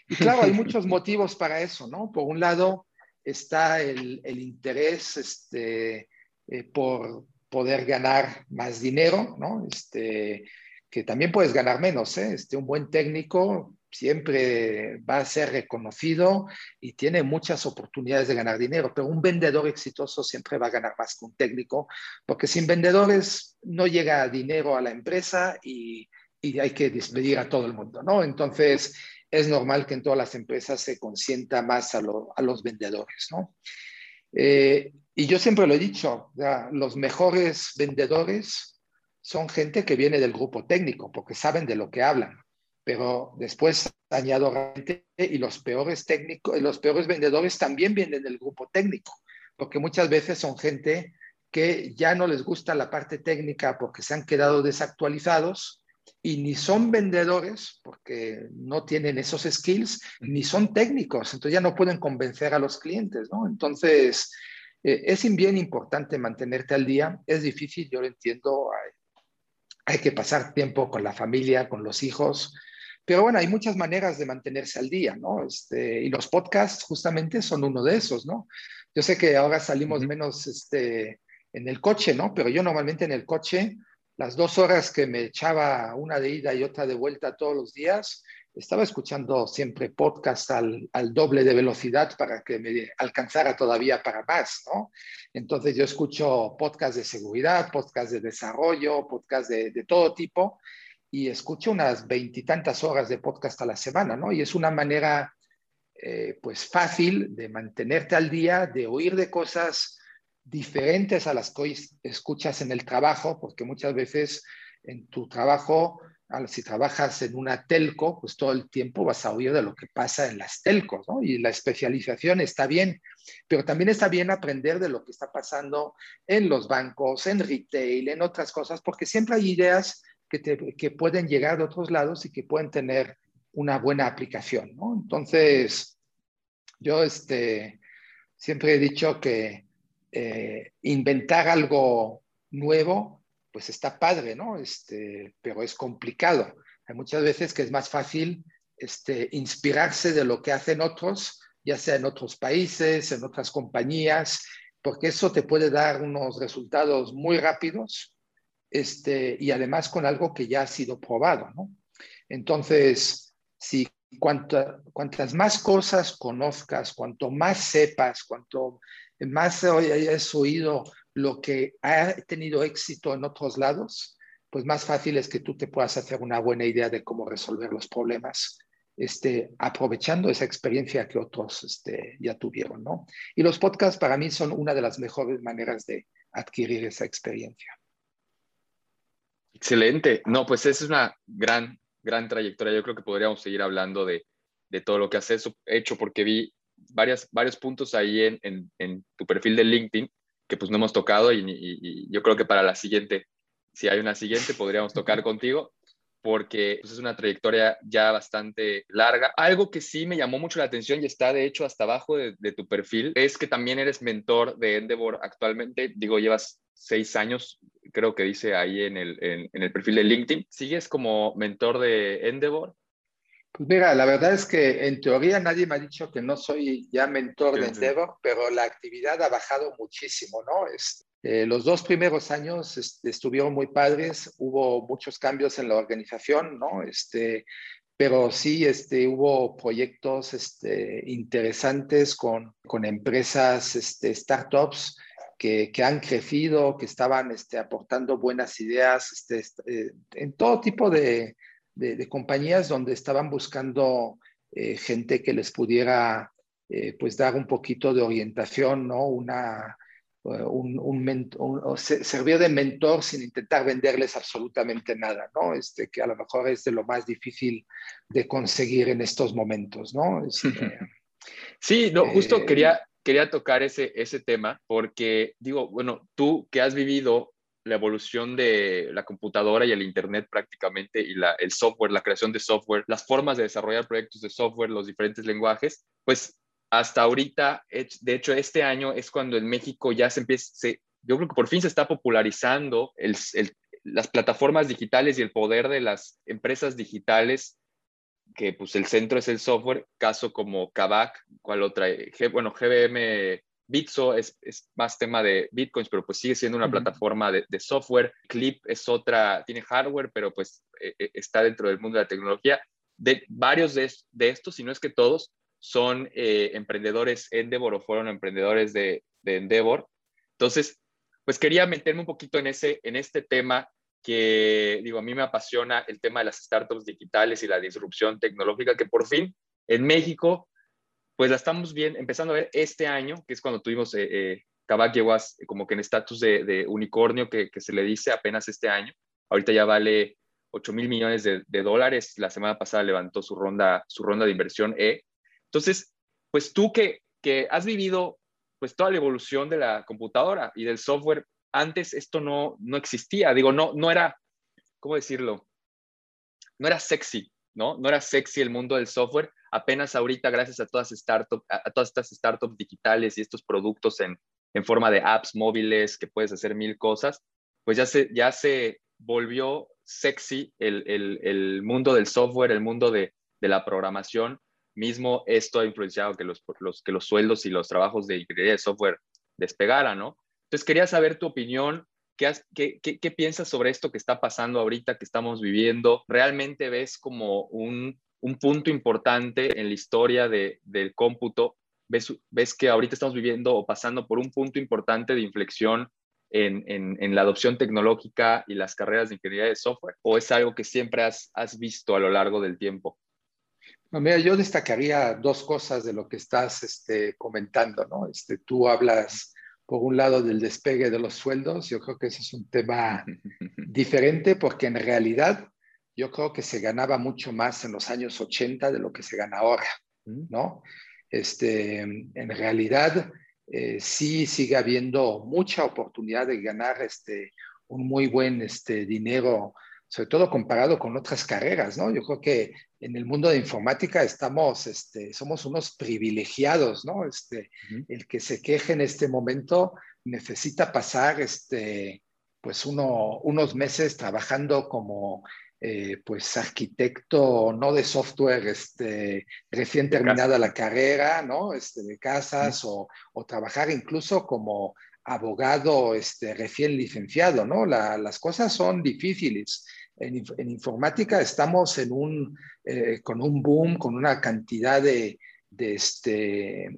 Y claro, hay muchos motivos para eso, ¿no? Por un lado, está el, el interés este, eh, por poder ganar más dinero, ¿no? Este, que también puedes ganar menos, ¿eh? Este, un buen técnico siempre va a ser reconocido y tiene muchas oportunidades de ganar dinero, pero un vendedor exitoso siempre va a ganar más que un técnico, porque sin vendedores no llega dinero a la empresa y, hay que despedir a todo el mundo, ¿no? Entonces, es normal que en todas las empresas se consienta más a, los vendedores, ¿no? Eh, y yo siempre lo he dicho, los mejores vendedores son gente que viene del grupo técnico, porque saben de lo que hablan, pero después añado gente y los peores técnicos, los peores vendedores también vienen del grupo técnico, porque muchas veces son gente que ya no les gusta la parte técnica porque se han quedado desactualizados y ni son vendedores porque no tienen esos skills, ni son técnicos, entonces ya no pueden convencer a los clientes, ¿no? Entonces, eh, es bien importante mantenerte al día, es difícil, yo lo entiendo, hay, que pasar tiempo con la familia, con los hijos, pero bueno, hay muchas maneras de mantenerse al día, ¿no? Este, y los podcasts justamente son uno de esos, ¿no? Yo sé que ahora salimos menos este, en el coche, ¿no? Pero yo normalmente en el coche, las dos horas que me echaba una de ida y otra de vuelta todos los días, estaba escuchando siempre podcast al, doble de velocidad para que me alcanzara todavía para más, ¿no? Entonces yo escucho podcast de seguridad, podcast de desarrollo, podcast de, todo tipo y escucho unas veintitantas horas de podcast a la semana, ¿no? Y es una manera, eh, pues, fácil de mantenerte al día, de oír de cosas diferentes a las que escuchas en el trabajo, porque muchas veces en tu trabajo si trabajas en una telco, pues todo el tiempo vas a oír de lo que pasa en las telcos, ¿no? Y la especialización está bien, pero también está bien aprender de lo que está pasando en los bancos, en retail, en otras cosas, porque siempre hay ideas que, que pueden llegar de otros lados y que pueden tener una buena aplicación, ¿no? Entonces, yo este, siempre he dicho que eh, inventar algo nuevo pues está padre, ¿no? Este, pero es complicado. Hay muchas veces que es más fácil este, inspirarse de lo que hacen otros, ya sea en otros países, en otras compañías, porque eso te puede dar unos resultados muy rápidos este, y además con algo que ya ha sido probado, ¿no? Entonces, si cuantas más cosas conozcas, cuanto más sepas, cuanto más hayas oído lo que ha tenido éxito en otros lados, pues más fácil es que tú te puedas hacer una buena idea de cómo resolver los problemas, este, aprovechando esa experiencia que otros este, ya tuvieron, ¿no? Y los podcasts para mí son una de las mejores maneras de adquirir esa experiencia. Excelente. No, pues esa es una gran, gran trayectoria. Yo creo que podríamos seguir hablando de, de todo lo que has hecho porque vi varias, varios puntos ahí en, en, tu perfil de LinkedIn que pues no hemos tocado y, yo creo que para la siguiente, si hay una siguiente, podríamos tocar contigo porque pues, es una trayectoria ya bastante larga. Algo que sí me llamó mucho la atención y está de hecho hasta abajo de, tu perfil es que también eres mentor de Endeavor actualmente. Digo, llevas seis años, creo que dice ahí en el, en el perfil de LinkedIn. ¿Sigues como mentor de Endeavor? Pues mira, la verdad es que en teoría nadie me ha dicho que no soy ya mentor de Endeavor, pero la actividad ha bajado muchísimo, ¿no? Eh, los dos primeros años este, estuvieron muy padres, hubo muchos cambios en la organización, ¿no? Este, pero sí este, hubo proyectos este, interesantes con, con empresas, este, startups que, que, han crecido, que estaban este, aportando buenas ideas este, este en todo tipo de, de, compañías donde estaban buscando eh, gente que les pudiera eh, pues dar un poquito de orientación, ¿no? Una, eh, un, un, servir de mentor sin intentar venderles absolutamente nada, ¿no? Este, que a lo mejor es de lo más difícil de conseguir en estos momentos, ¿no? Este, sí, no, justo quería, quería tocar ese, ese tema porque digo, bueno, tú que has vivido la evolución de la computadora y el Internet prácticamente y la, el software, la creación de software, las formas de desarrollar proyectos de software, los diferentes lenguajes, pues hasta ahorita, de hecho este año es cuando en México ya se empieza, yo creo que por fin se está popularizando las plataformas digitales y el poder de las empresas digitales que pues el centro es el software, caso como Kavak, cual otra, bueno, GBM Bitso es, más tema de bitcoins, pero pues sigue siendo una plataforma de, software. Clip es otra, tiene hardware, pero pues eh, está dentro del mundo de la tecnología. De, varios de, estos, si no es que todos, son eh, emprendedores Endeavor o fueron emprendedores de, de, Endeavor. Entonces, pues quería meterme un poquito en, ese, en este tema que, digo, a mí me apasiona el tema de las startups digitales y la disrupción tecnológica, que por fin en México pues la estamos bien, empezando a ver este año, que es cuando tuvimos, eh, eh llegó como que en estatus de, unicornio que, se le dice apenas este año. Ahorita ya vale 8 mil millones de, dólares. La semana pasada levantó su ronda, su ronda de inversión E. Entonces, pues tú que, que has vivido pues toda la evolución de la computadora y del software, antes esto no, no existía. Digo, no, no era, ¿cómo decirlo? No era sexy, ¿no? No era sexy el mundo del software apenas ahorita, gracias a todas, startup, a, todas estas startups digitales y estos productos en, en, forma de apps móviles que puedes hacer mil cosas, pues ya se, ya se volvió sexy el, el, mundo del software, el mundo de, de, la programación, mismo esto ha influenciado que los, los, que los sueldos y los trabajos de ingeniería de software despegaran, ¿no? Entonces quería saber tu opinión, ¿qué, piensas sobre esto que está pasando ahorita, que estamos viviendo? ¿Realmente ves como un, un punto importante en la historia de, del cómputo? ¿Ves, ¿Ves que ahorita estamos viviendo o pasando por un punto importante de inflexión en, la adopción tecnológica y las carreras de ingeniería de software? ¿O es algo que siempre has, has visto a lo largo del tiempo? No, mira, yo destacaría dos cosas de lo que estás este, comentando, ¿no? Este, tú hablas, por un lado, del despegue de los sueldos. Yo creo que ese es un tema diferente porque en realidad yo creo que se ganaba mucho más en los años 80 de lo que se gana ahora, mm. ¿no? Este, en realidad, eh, sí sigue habiendo mucha oportunidad de ganar este, un muy buen este, dinero sobre todo comparado con otras carreras, ¿no? Yo creo que en el mundo de informática estamos, este, somos unos privilegiados, ¿no? Este, El que se queje en este momento necesita pasar, este, pues uno, unos meses trabajando como, eh, pues arquitecto, no de software, este, recién terminada la carrera, ¿no? Este, de casas o, o trabajar incluso como abogado este, recién licenciado, ¿no? las cosas son difíciles. En, informática estamos en un, eh, con un boom, con una cantidad de, este,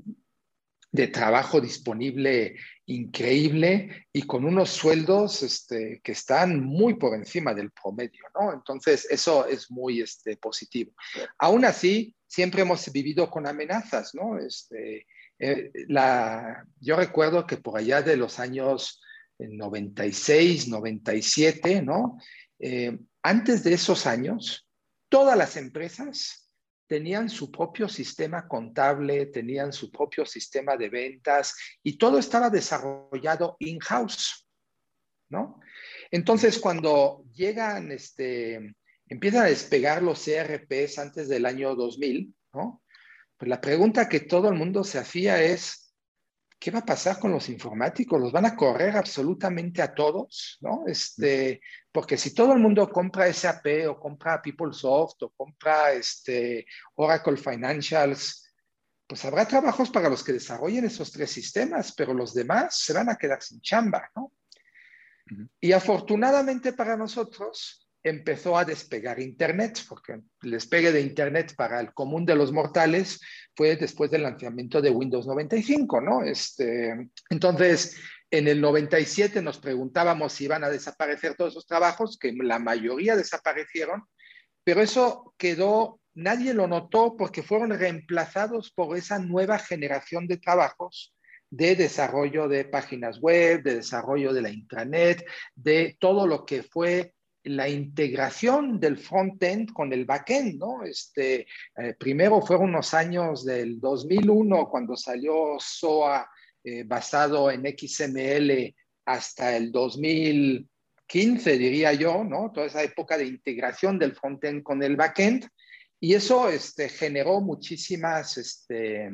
de trabajo disponible increíble y con unos sueldos este, que están muy por encima del promedio, ¿no? Entonces, eso es muy este, positivo. Aún así, siempre hemos vivido con amenazas, ¿no? Este, eh, la, yo recuerdo que por allá de los años 96, 97, ¿no? Eh, antes de esos años, todas las empresas tenían su propio sistema contable, tenían su propio sistema de ventas y todo estaba desarrollado in-house, ¿no? Entonces, cuando llegan, este, empiezan a despegar los CRPs antes del año 2000, ¿no? Pues la pregunta que todo el mundo se hacía es, ¿qué va a pasar con los informáticos? ¿Los van a correr absolutamente a todos? ¿no? Este, porque si todo el mundo compra SAP o compra PeopleSoft o compra este, Oracle Financials, pues habrá trabajos para los que desarrollen esos tres sistemas, pero los demás se van a quedar sin chamba, ¿no? Y afortunadamente para nosotros, empezó a despegar Internet, porque el despegue de Internet para el común de los mortales fue después del lanzamiento de Windows 95, ¿no? Este, entonces, en el 97 nos preguntábamos si iban a desaparecer todos esos trabajos, que la mayoría desaparecieron, pero eso quedó, nadie lo notó porque fueron reemplazados por esa nueva generación de trabajos de desarrollo de páginas web, de desarrollo de la intranet, de todo lo que fue la integración del front-end con el back-end, ¿no? Este, eh, primero fueron unos años del 2001 cuando salió SOA eh, basado en XML hasta el 2015, diría yo, ¿no? Toda esa época de integración del front-end con el back-end y eso este, generó muchísimas, este,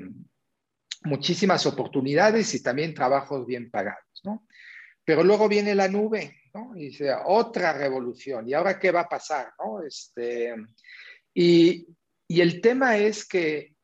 muchísimas oportunidades y también trabajos bien pagados, ¿no? Pero luego viene la nube, Y dice, otra revolución, ¿y ahora qué va a pasar? Este, y, y el tema es que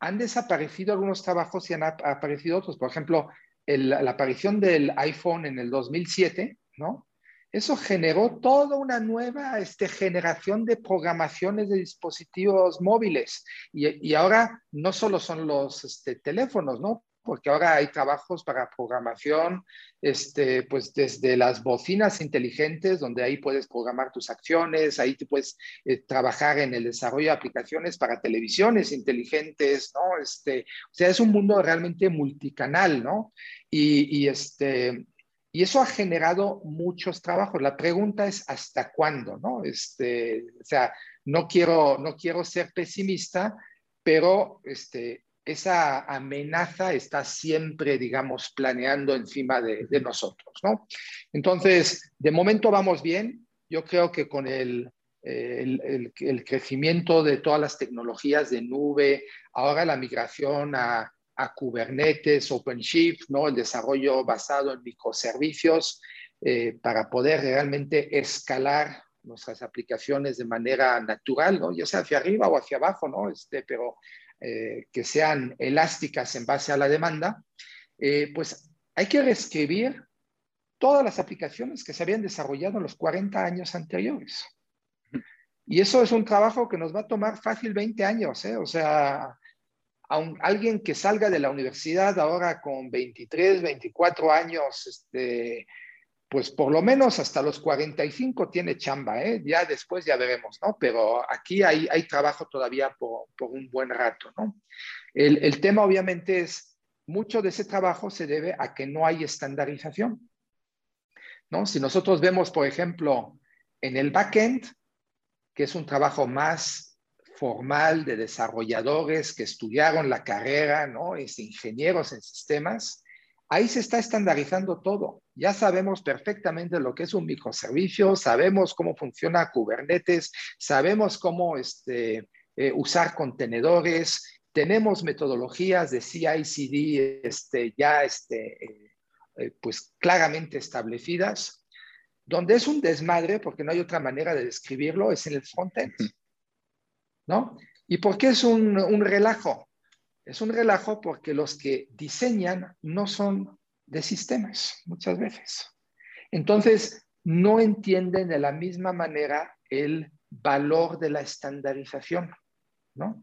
han desaparecido algunos trabajos y han aparecido otros. Por ejemplo, la aparición del iPhone en el 2007, ¿no? Eso generó toda una nueva este, generación de programaciones de dispositivos móviles. Y, y ahora no solo son los este, teléfonos, ¿no? Porque ahora hay trabajos para programación, este, pues desde las bocinas inteligentes, donde ahí puedes programar tus acciones, ahí te puedes eh, trabajar en el desarrollo de aplicaciones para televisiones inteligentes, ¿no? Este, o sea, es un mundo realmente multicanal, ¿no? Y, y, este, y eso ha generado muchos trabajos. La pregunta es hasta cuándo, ¿no? Este, o sea, no quiero, no quiero ser pesimista, pero este, esa amenaza está siempre, digamos, planeando encima de, nosotros, ¿no? Entonces, de momento vamos bien. Yo creo que con el, el, el, crecimiento de todas las tecnologías de nube, ahora la migración a, a Kubernetes, OpenShift, ¿no? El desarrollo basado en microservicios eh, para poder realmente escalar nuestras aplicaciones de manera natural, ¿no? ya sea hacia arriba o hacia abajo, ¿no? Este, pero eh, que sean elásticas en base a la demanda, eh, pues hay que reescribir todas las aplicaciones que se habían desarrollado en los 40 años anteriores. Y eso es un trabajo que nos va a tomar fácil 20 años, ¿eh? O sea, alguien que salga de la universidad ahora con 23, 24 años, este, pues por lo menos hasta los 45 tiene chamba, ¿eh? Ya después ya veremos, ¿no? Pero aquí hay, hay trabajo todavía por, por un buen rato, ¿no? El, el tema obviamente es, mucho de ese trabajo se debe a que no hay estandarización. ¿no? Si nosotros vemos, por ejemplo, en el backend, que es un trabajo más formal de desarrolladores que estudiaron la carrera, ¿no? Es ingenieros en sistemas, ahí se está estandarizando todo. Ya sabemos perfectamente lo que es un microservicio, sabemos cómo funciona Kubernetes, sabemos cómo este, eh, usar contenedores, tenemos metodologías de CI/CD este, ya este, eh, eh, pues claramente establecidas, donde es un desmadre, porque no hay otra manera de describirlo, es en el frontend. ¿No? ¿Y por qué es un, un relajo? Es un relajo porque los que diseñan no son de sistemas muchas veces. Entonces, no entienden de la misma manera el valor de la estandarización, ¿no?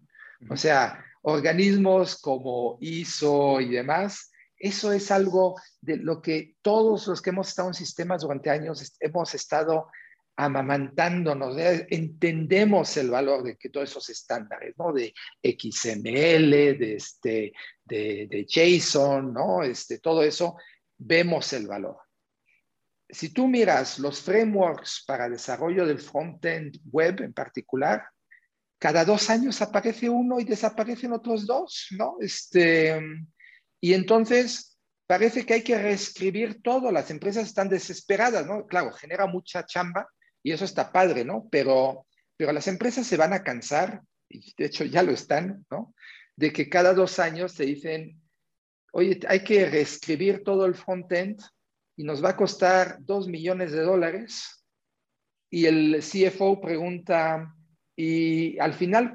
O sea, organismos como ISO y demás eso es algo de lo que todos los que hemos estado en sistemas durante años hemos estado amamantándonos, entendemos el valor de que todos esos estándares, ¿no? De XML, de, este, de, JSON, ¿no? Este, todo eso, vemos el valor. Si tú miras los frameworks para desarrollo del frontend web en particular, cada dos años aparece uno y desaparecen otros dos, ¿no? Este, y entonces parece que hay que reescribir todo, las empresas están desesperadas, ¿no? Claro, genera mucha chamba y eso está padre, ¿no? Pero, pero las empresas se van a cansar, y de hecho ya lo están, ¿no? De que cada dos años te dicen, oye, hay que reescribir todo el front-end y nos va a costar dos millones de dólares. Y el CFO pregunta, y al final,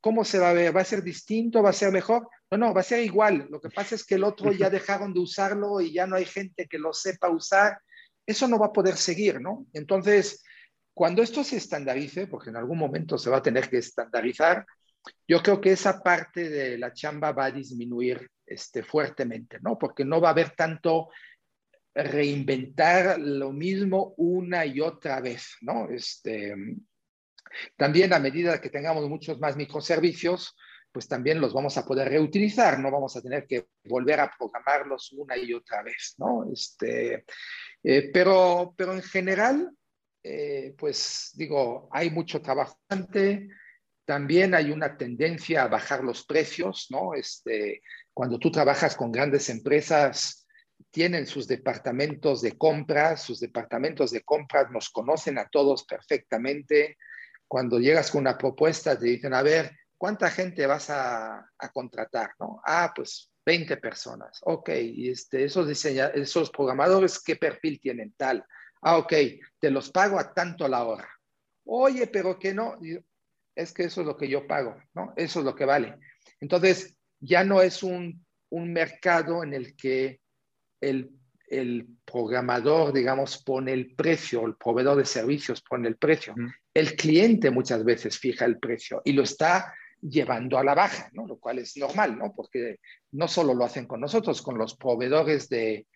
¿cómo se va a ver? ¿Va a ser distinto? ¿Va a ser mejor? No, no, va a ser igual. Lo que pasa es que el otro ya dejaron de usarlo y ya no hay gente que lo sepa usar. Eso no va a poder seguir, ¿no? Entonces, cuando esto se estandarice, porque en algún momento se va a tener que estandarizar, yo creo que esa parte de la chamba va a disminuir este, fuertemente, ¿no? Porque no va a haber tanto reinventar lo mismo una y otra vez, ¿no? Este, también a medida que tengamos muchos más microservicios, pues también los vamos a poder reutilizar, no vamos a tener que volver a programarlos una y otra vez, ¿no? Este, eh, pero, pero en general, eh, pues digo, hay mucho trabajo. También hay una tendencia a bajar los precios, ¿no? Este, cuando tú trabajas con grandes empresas, tienen sus departamentos de compras, sus departamentos de compras nos conocen a todos perfectamente. Cuando llegas con una propuesta, te dicen, a ver, ¿cuánta gente vas a, contratar? ¿no? Ah, pues 20 personas. Ok, y este, esos, esos programadores, ¿qué perfil tienen? Tal. Ah, ok, te los pago a tanto la hora. Oye, pero que no, es que eso es lo que yo pago, ¿no? Eso es lo que vale. Entonces, ya no es un, un mercado en el que el, el, programador, digamos, pone el precio, el proveedor de servicios pone el precio. El cliente muchas veces fija el precio y lo está llevando a la baja, ¿no? lo cual es normal, ¿no? porque no solo lo hacen con nosotros, con los proveedores de,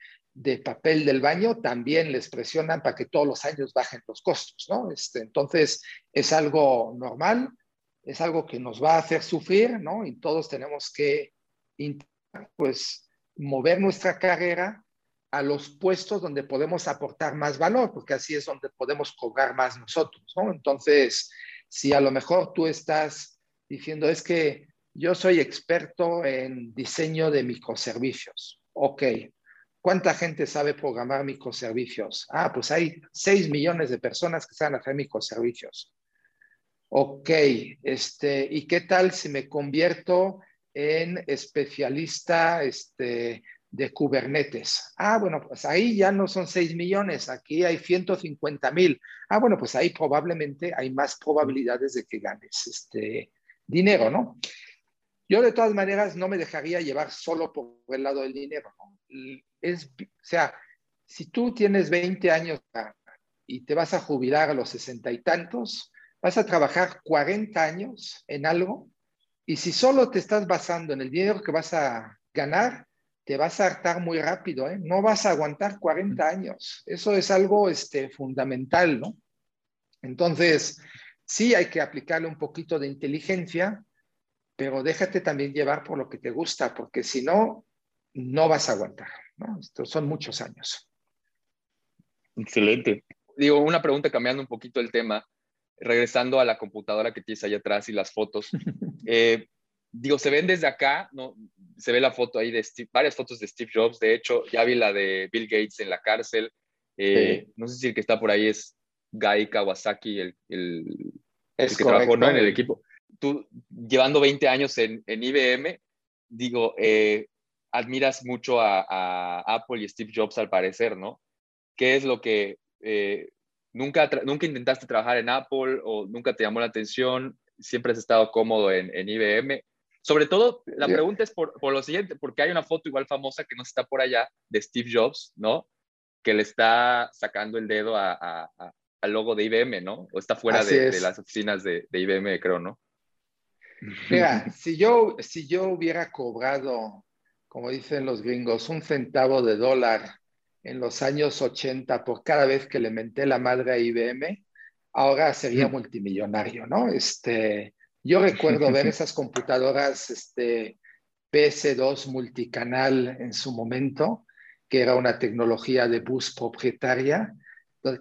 papel del baño también les presionan para que todos los años bajen los costos. ¿no? Este, entonces, es algo normal, es algo que nos va a hacer sufrir, ¿no? y todos tenemos que pues, mover nuestra carrera a los puestos donde podemos aportar más valor, porque así es donde podemos cobrar más nosotros. ¿no? Entonces, si a lo mejor tú estás diciendo es que yo soy experto en diseño de microservicios. Ok, ¿cuánta gente sabe programar microservicios? Ah, pues hay 6 millones de personas que saben hacer microservicios. Ok, este, ¿y qué tal si me convierto en especialista este, de Kubernetes. Ah, bueno, pues ahí ya no son 6 millones, aquí hay 150 mil. Ah, bueno, pues ahí probablemente hay más probabilidades de que ganes este dinero, ¿no? Yo de todas maneras no me dejaría llevar solo por el lado del dinero, ¿no? Es, o sea, si tú tienes 20 años y te vas a jubilar a los sesenta y tantos, vas a trabajar 40 años en algo y si solo te estás basando en el dinero que vas a ganar, te vas a hartar muy rápido, ¿eh? No vas a aguantar 40 años. Eso es algo este, fundamental, ¿no? Entonces, sí hay que aplicarle un poquito de inteligencia, pero déjate también llevar por lo que te gusta, porque si no, no vas a aguantar, ¿no? Estos son muchos años. Excelente. Digo, una pregunta cambiando un poquito el tema, regresando a la computadora que tienes ahí atrás y las fotos. Eh, digo, se ven desde acá, ¿no? Se ve la foto ahí de varias fotos de Steve Jobs. De hecho, ya vi la de Bill Gates en la cárcel. Eh, no sé si el que está por ahí es Guy Kawasaki, el, el, que trabajó en el equipo. Tú, llevando 20 años en, en IBM, digo, eh, admiras mucho a, a, Apple y Steve Jobs al parecer, ¿no? ¿Qué es lo que eh, nunca, nunca intentaste trabajar en Apple o nunca te llamó la atención? Siempre has estado cómodo en, en IBM. Sobre todo, la pregunta es por, por, lo siguiente, porque hay una foto igual famosa que no está por allá de Steve Jobs, ¿no? Que le está sacando el dedo a, al logo de IBM, ¿no? O está fuera de, las oficinas de, de, IBM, creo, ¿no? Mira, si yo, si yo hubiera cobrado, como dicen los gringos, un centavo de dólar en los años 80 por cada vez que le menté la madre a IBM, ahora sería multimillonario, ¿no? Este, yo recuerdo ver esas computadoras este, PS2 multicanal en su momento, que era una tecnología de bus propietaria,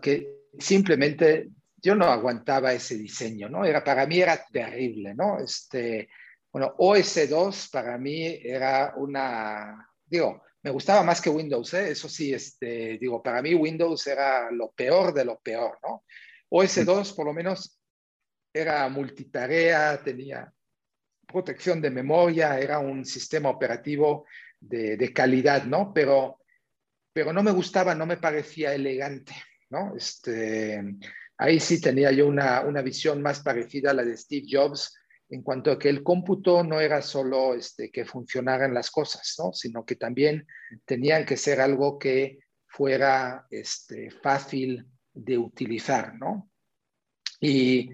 que simplemente yo no aguantaba ese diseño, ¿no? Era, para mí era terrible, ¿no? Este, bueno, OS2 para mí era una, digo, me gustaba más que Windows, ¿eh? eso sí, este, digo, para mí Windows era lo peor de lo peor, ¿no? OS2 por lo menos era multitarea, tenía protección de memoria, era un sistema operativo de, de calidad, ¿no? Pero, pero no me gustaba, no me parecía elegante, ¿no? Este, ahí sí tenía yo una, una visión más parecida a la de Steve Jobs, en cuanto a que el cómputo no era solo este, que funcionaran las cosas, ¿no? sino que también tenían que ser algo que fuera este, fácil de utilizar. ¿no? Y,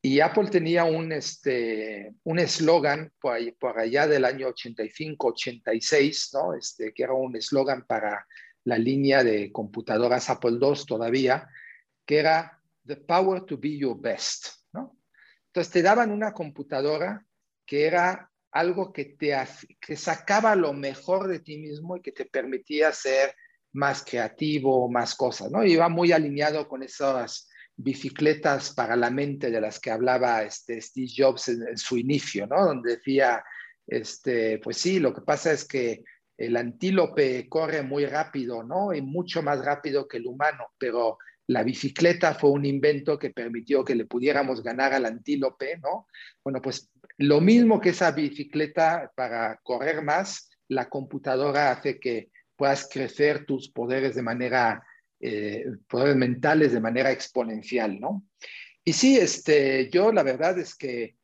y Apple tenía un este, eslogan por, por, allá del año 85-86, ¿no? este, que era un eslogan para la línea de computadoras Apple II todavía, que era The power to be your best. Entonces te daban una computadora que era algo que te que sacaba lo mejor de ti mismo y que te permitía ser más creativo, más cosas, ¿no? iba muy alineado con esas bicicletas para la mente de las que hablaba este Steve Jobs en, su inicio, ¿no? Donde decía, este, pues sí, lo que pasa es que el antílope corre muy rápido, ¿no? Y mucho más rápido que el humano, pero la bicicleta fue un invento que permitió que le pudiéramos ganar al antílope, ¿no? Bueno, pues lo mismo que esa bicicleta para correr más, la computadora hace que puedas crecer tus poderes de manera, eh, poderes mentales de manera exponencial, ¿no? Y sí, este, yo la verdad es que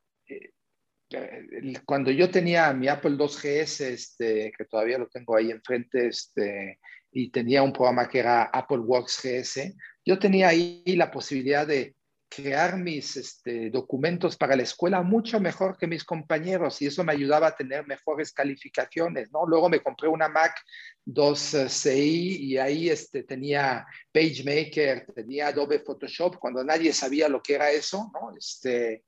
cuando yo tenía mi Apple 2GS, este, que todavía lo tengo ahí enfrente, este, y tenía un programa que era Apple Works GS, yo tenía ahí la posibilidad de crear mis este, documentos para la escuela mucho mejor que mis compañeros y eso me ayudaba a tener mejores calificaciones, ¿no? Luego me compré una Mac 2CI y ahí este, tenía PageMaker, tenía Adobe Photoshop cuando nadie sabía lo que era eso, ¿no? Este,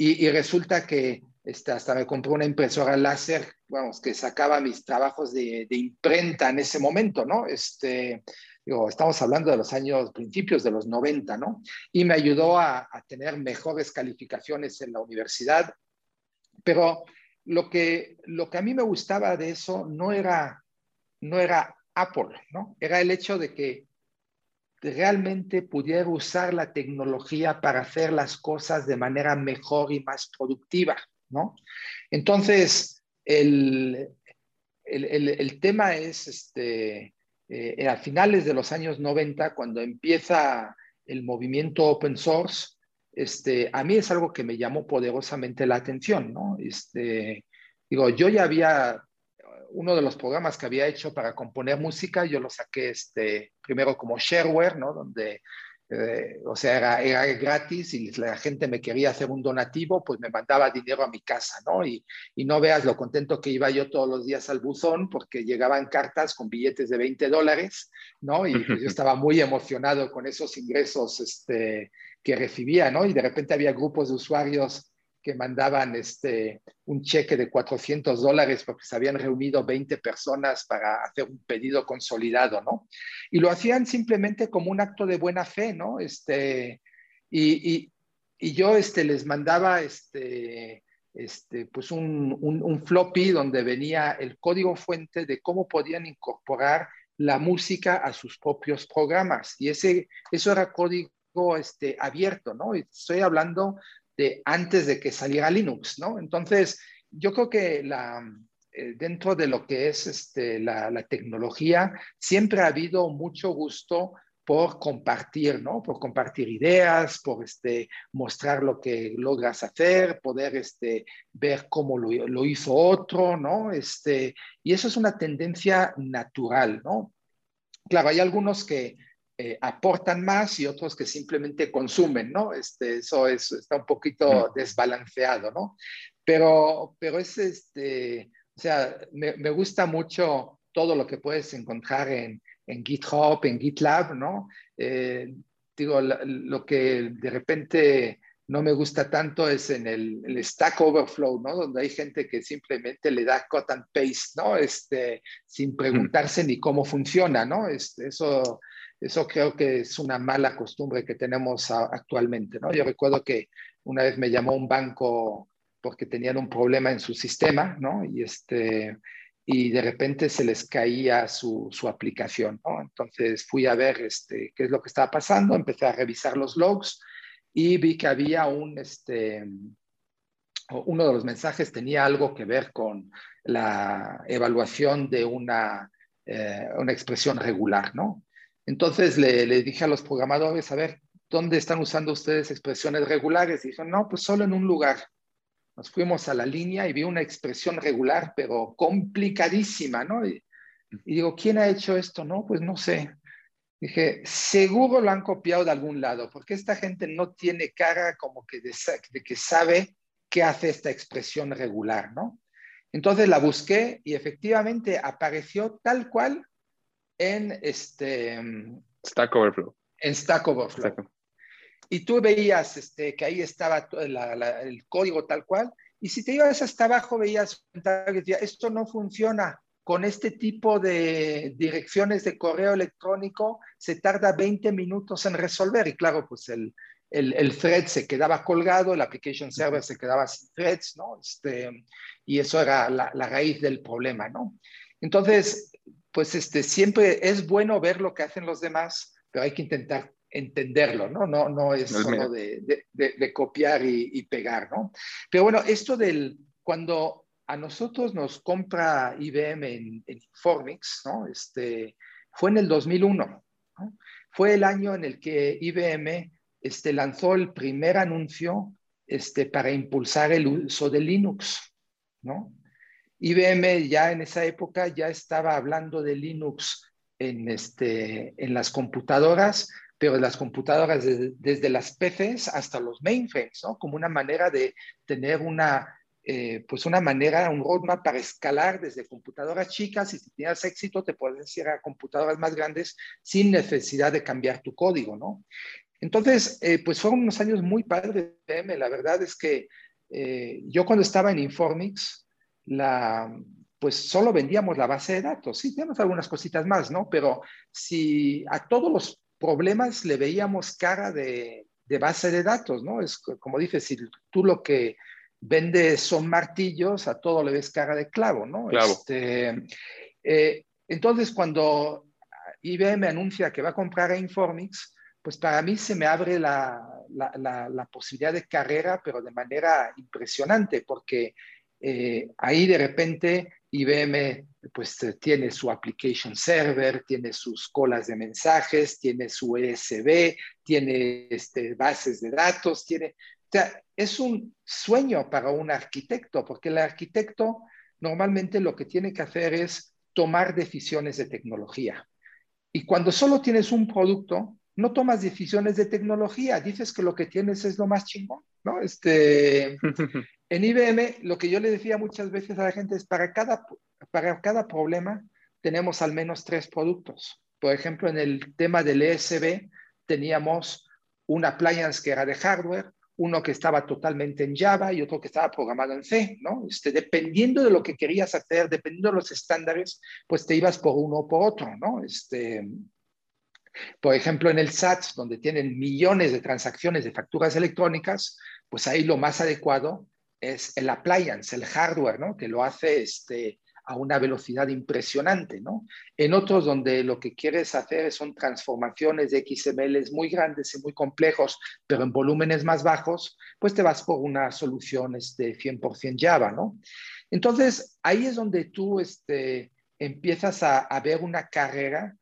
y, resulta que este, hasta me compré una impresora láser, vamos, que sacaba mis trabajos de, de imprenta en ese momento, ¿no? Este, estamos hablando de los años, principios de los 90, ¿no? Y me ayudó a, tener mejores calificaciones en la universidad. Pero lo que, lo que a mí me gustaba de eso no era, no era Apple, ¿no? Era el hecho de que realmente pudiera usar la tecnología para hacer las cosas de manera mejor y más productiva, ¿no? Entonces, el, el, tema es, este, a finales de los años 90, cuando empieza el movimiento open source, este, a mí es algo que me llamó poderosamente la atención, ¿no? Este, digo, yo ya había, uno de los programas que había hecho para componer música, yo lo saqué este, primero como shareware, ¿no? Donde eh, o sea, era, gratis y la gente me quería hacer un donativo, pues me mandaba dinero a mi casa, ¿no? Y, y, no veas lo contento que iba yo todos los días al buzón porque llegaban cartas con billetes de 20 dólares, ¿no? Y pues, yo estaba muy emocionado con esos ingresos este, que recibía, ¿no? Y de repente había grupos de usuarios que mandaban este, un cheque de 400 dólares porque se habían reunido 20 personas para hacer un pedido consolidado, ¿no? Y lo hacían simplemente como un acto de buena fe, ¿no? Este, y, y, yo este, les mandaba este, este, pues un, un, un, floppy donde venía el código fuente de cómo podían incorporar la música a sus propios programas. Y ese, eso era código este, abierto, ¿no? Estoy hablando antes de que saliera Linux, ¿no? Entonces, yo creo que eh, dentro de lo que es este, la, tecnología, siempre ha habido mucho gusto por compartir, ¿no? Por compartir ideas, por este, mostrar lo que logras hacer, poder este, ver cómo lo, lo, hizo otro, ¿no? Este, y eso es una tendencia natural, ¿no? Claro, hay algunos que eh, aportan más y otros que simplemente consumen, ¿no? Este, eso es, está un poquito desbalanceado, ¿no? Pero, pero es, este, o sea, me, me gusta mucho todo lo que puedes encontrar en, en GitHub, en GitLab, ¿no? Eh, digo, lo que de repente no me gusta tanto es en el, el, Stack Overflow, ¿no? Donde hay gente que simplemente le da cut and paste, ¿no? Este, sin preguntarse ni cómo funciona, ¿no? Este, eso eso creo que es una mala costumbre que tenemos actualmente, ¿no? Yo recuerdo que una vez me llamó un banco porque tenían un problema en su sistema, ¿no? Y, este, y de repente se les caía su, su aplicación, ¿no? Entonces fui a ver este, qué es lo que estaba pasando, empecé a revisar los logs y vi que había un, este, uno de los mensajes tenía algo que ver con la evaluación de una, eh, una expresión regular, ¿no? Entonces le, dije a los programadores, a ver, ¿dónde están usando ustedes expresiones regulares? Y dijeron, no, pues solo en un lugar. Nos fuimos a la línea y vi una expresión regular, pero complicadísima, ¿no? Y, digo, ¿quién ha hecho esto? No, pues no sé. Dije, seguro lo han copiado de algún lado, porque esta gente no tiene cara como que de, de que sabe qué hace esta expresión regular, ¿no? Entonces la busqué y efectivamente apareció tal cual en este... Stack Overflow. En Stack Overflow. Y tú veías este, que ahí estaba el código tal cual, y si te ibas hasta abajo veías que decía, esto no funciona, con este tipo de direcciones de correo electrónico se tarda 20 minutos en resolver. Y claro, pues el, el, el, thread se quedaba colgado, el application server se quedaba sin threads, ¿no? Este, y eso era la, la, raíz del problema, ¿no? Entonces, pues este, siempre es bueno ver lo que hacen los demás, pero hay que intentar entenderlo, ¿no? No, no es solo de, de, copiar y, pegar, ¿no? Pero bueno, esto del, cuando a nosotros nos compra IBM en, en Informix, ¿no? Este, fue en el 2001, ¿no? Fue el año en el que IBM este, lanzó el primer anuncio este, para impulsar el uso de Linux, ¿no? IBM ya en esa época ya estaba hablando de Linux en, este, en las computadoras, pero las computadoras desde las PCs hasta los mainframes, ¿no? Como una manera de tener una, eh, pues una manera, un roadmap para escalar desde computadoras chicas y si tienes éxito te puedes ir a computadoras más grandes sin necesidad de cambiar tu código, ¿no? Entonces, eh, pues fueron unos años muy padres de IBM. La verdad es que eh, yo cuando estaba en Informix, la, pues solo vendíamos la base de datos. Sí, tenemos algunas cositas más, ¿no? Pero si a todos los problemas le veíamos cara de, de base de datos, ¿no? Es como dices, si tú lo que vendes son martillos, a todo le ves cara de clavo, ¿no? Claro. Este, eh, entonces, cuando IBM anuncia que va a comprar a Informix, pues para mí se me abre la, la, la, la posibilidad de carrera, pero de manera impresionante, porque eh, ahí de repente IBM pues eh, tiene su application server, tiene sus colas de mensajes, tiene su ESB, tiene este, bases de datos, es un sueño para un arquitecto, porque el arquitecto normalmente lo que tiene que hacer es tomar decisiones de tecnología. Y cuando solo tienes un producto, no tomas decisiones de tecnología, dices que lo que tienes es lo más chingón, ¿no? Este, en IBM, lo que yo le decía muchas veces a la gente es, para cada, para cada problema tenemos al menos tres productos. Por ejemplo, en el tema del ESB, teníamos un appliance que era de hardware, uno que estaba totalmente en Java y otro que estaba programado en C, ¿no? Este, dependiendo de lo que querías hacer, dependiendo de los estándares, pues te ibas por uno o por otro, ¿no? Este, por ejemplo, en el SAT, donde tienen millones de transacciones de facturas electrónicas, pues ahí lo más adecuado es el appliance, el hardware, ¿no? Que lo hace este, a una velocidad impresionante, ¿no? En otros donde lo que quieres hacer son transformaciones de XML muy grandes y muy complejos, pero en volúmenes más bajos, pues te vas por una solución este, 100% Java, ¿no? Entonces, ahí es donde tú este, empiezas a, a ver una carrera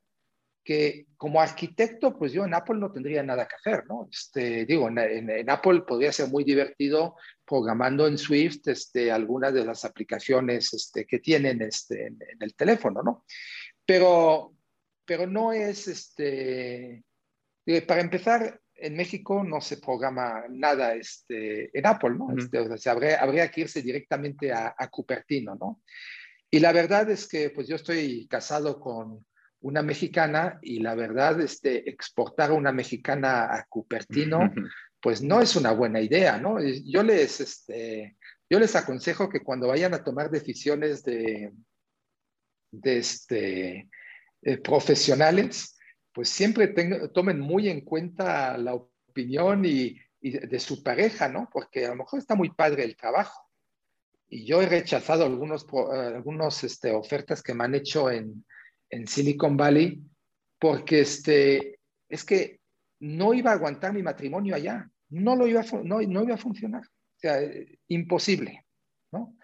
que como arquitecto, pues yo en Apple no tendría nada que hacer, ¿no? Este, digo, en, Apple podría ser muy divertido programando en Swift este, algunas de las aplicaciones este, que tienen este, en, el teléfono, ¿no? Pero, pero no es, este, para empezar, en México no se programa nada este, en Apple, ¿no? Este, o sea, habría, habría, que irse directamente a, a Cupertino, ¿no? Y la verdad es que pues yo estoy casado con una mexicana y la verdad, este, exportar a una mexicana a Cupertino, pues no es una buena idea, ¿no? Yo les, este, yo les aconsejo que cuando vayan a tomar decisiones de, de este, eh, profesionales, pues siempre tomen muy en cuenta la opinión y, de, su pareja, ¿no? Porque a lo mejor está muy padre el trabajo. Y yo he rechazado algunos, algunos este, ofertas que me han hecho en, en Silicon Valley porque este, es que no iba a aguantar mi matrimonio allá, no, lo iba, a, no, no iba a funcionar, o sea, imposible, ¿no?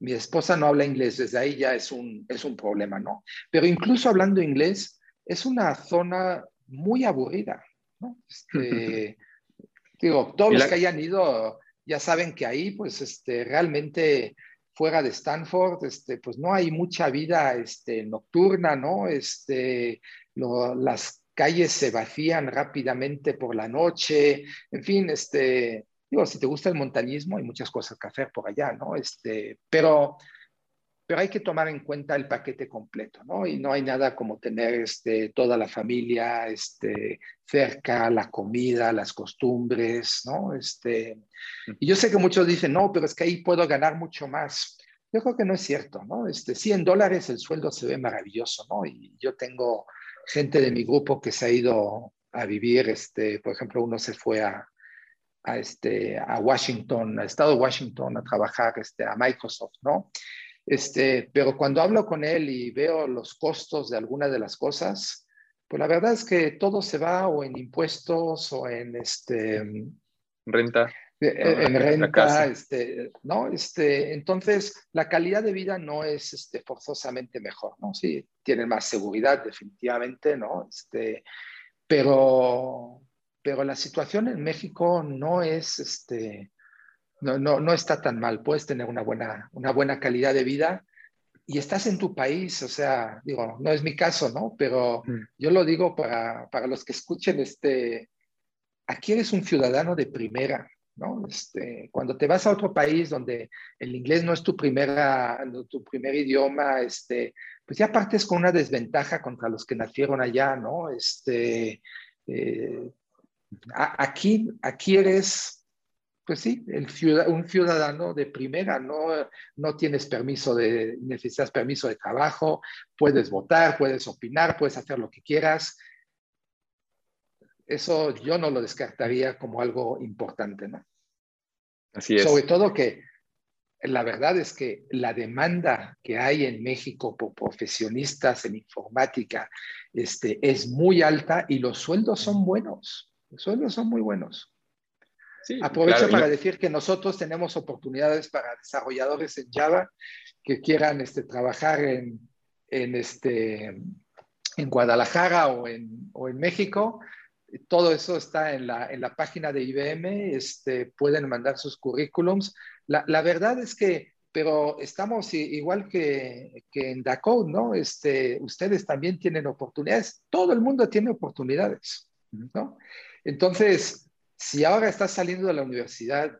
mi esposa no habla inglés, desde ahí ya es un, es un problema, ¿no? Pero incluso hablando inglés, es una zona muy aburrida, ¿no? Este, digo, todos los que hayan ido ya saben que ahí, pues, este, realmente fuera de Stanford, este, pues no hay mucha vida este, nocturna, ¿no? Este, las calles se vacían rápidamente por la noche, en fin, este, digo, si te gusta el montañismo, hay muchas cosas que hacer por allá, ¿no? Este, pero pero hay que tomar en cuenta el paquete completo, ¿no? Y no hay nada como tener este, toda la familia este, cerca, la comida, las costumbres, ¿no? Este, y yo sé que muchos dicen, no, pero es que ahí puedo ganar mucho más. Yo creo que no es cierto, ¿no? Este, 100 dólares el sueldo se ve maravilloso, ¿no? Y yo tengo gente de mi grupo que se ha ido a vivir, este, por ejemplo, uno se fue a, a, este, a Washington, a Estado de Washington, a trabajar este, a Microsoft, ¿no? Este, pero cuando hablo con él y veo los costos de algunas de las cosas, pues la verdad es que todo se va o en impuestos o en este renta. En renta, este, ¿no? Este, entonces, la calidad de vida no es este, forzosamente mejor, ¿no? Sí, tienen más seguridad, definitivamente, ¿no? Este, pero, pero la situación en México no es, este, no, no, no está tan mal, puedes tener una buena, una buena calidad de vida y estás en tu país, o sea, digo, no es mi caso, ¿no? Pero mm. yo lo digo para, para los que escuchen, este, aquí eres un ciudadano de primera, ¿no? Este, cuando te vas a otro país donde el inglés no es tu, primera, tu primer idioma, este, pues ya partes con una desventaja contra los que nacieron allá, ¿no? Este, eh, aquí, aquí eres pues sí, el un ciudadano de primera, no, no tienes permiso de, necesitas permiso de trabajo, puedes votar, puedes opinar, puedes hacer lo que quieras. Eso yo no lo descartaría como algo importante, ¿no? Así es. Sobre todo que la verdad es que la demanda que hay en México por profesionistas en informática este, es muy alta y los sueldos son buenos. Los sueldos son muy buenos. Aprovecho para decir que nosotros tenemos oportunidades para desarrolladores en Java que quieran este, trabajar en, en, este, en Guadalajara o en, o en México. Todo eso está en la, en la página de IBM, este, pueden mandar sus currículums. La, la verdad es que, pero estamos igual que, que en DACODE, ¿no? Este, ustedes también tienen oportunidades, todo el mundo tiene oportunidades, ¿no? Entonces, si ahora estás saliendo de la universidad,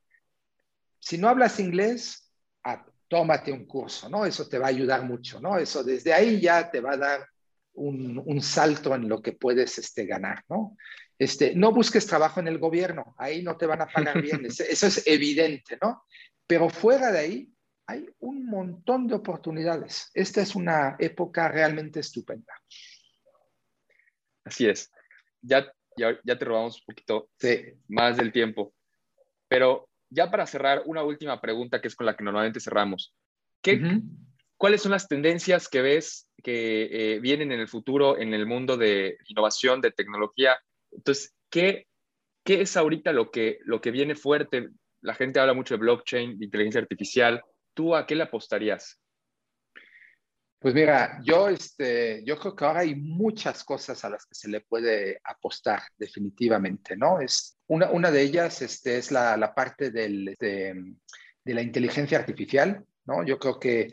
si no hablas inglés, ah, tómate un curso, ¿no? Eso te va a ayudar mucho, ¿no? Eso desde ahí ya te va a dar un, salto en lo que puedes este, ganar, ¿no? Este, no busques trabajo en el gobierno, ahí no te van a pagar bien, eso es evidente, ¿no? Pero fuera de ahí hay un montón de oportunidades. Esta es una época realmente estupenda. Así es. Ya, ya, te robamos un poquito más del tiempo, pero ya para cerrar, una última pregunta que es con la que normalmente cerramos. ¿Qué, ¿Cuáles son las tendencias que ves que eh, vienen en el futuro en el mundo de innovación, de tecnología? Entonces, ¿qué, qué es ahorita lo que, lo que viene fuerte? La gente habla mucho de blockchain, de inteligencia artificial. ¿Tú a qué le apostarías? Pues mira, yo, este, yo creo que ahora hay muchas cosas a las que se le puede apostar definitivamente, ¿no? Es, una, una de ellas este, es la, la parte del, de, de, la inteligencia artificial, ¿no? Yo creo que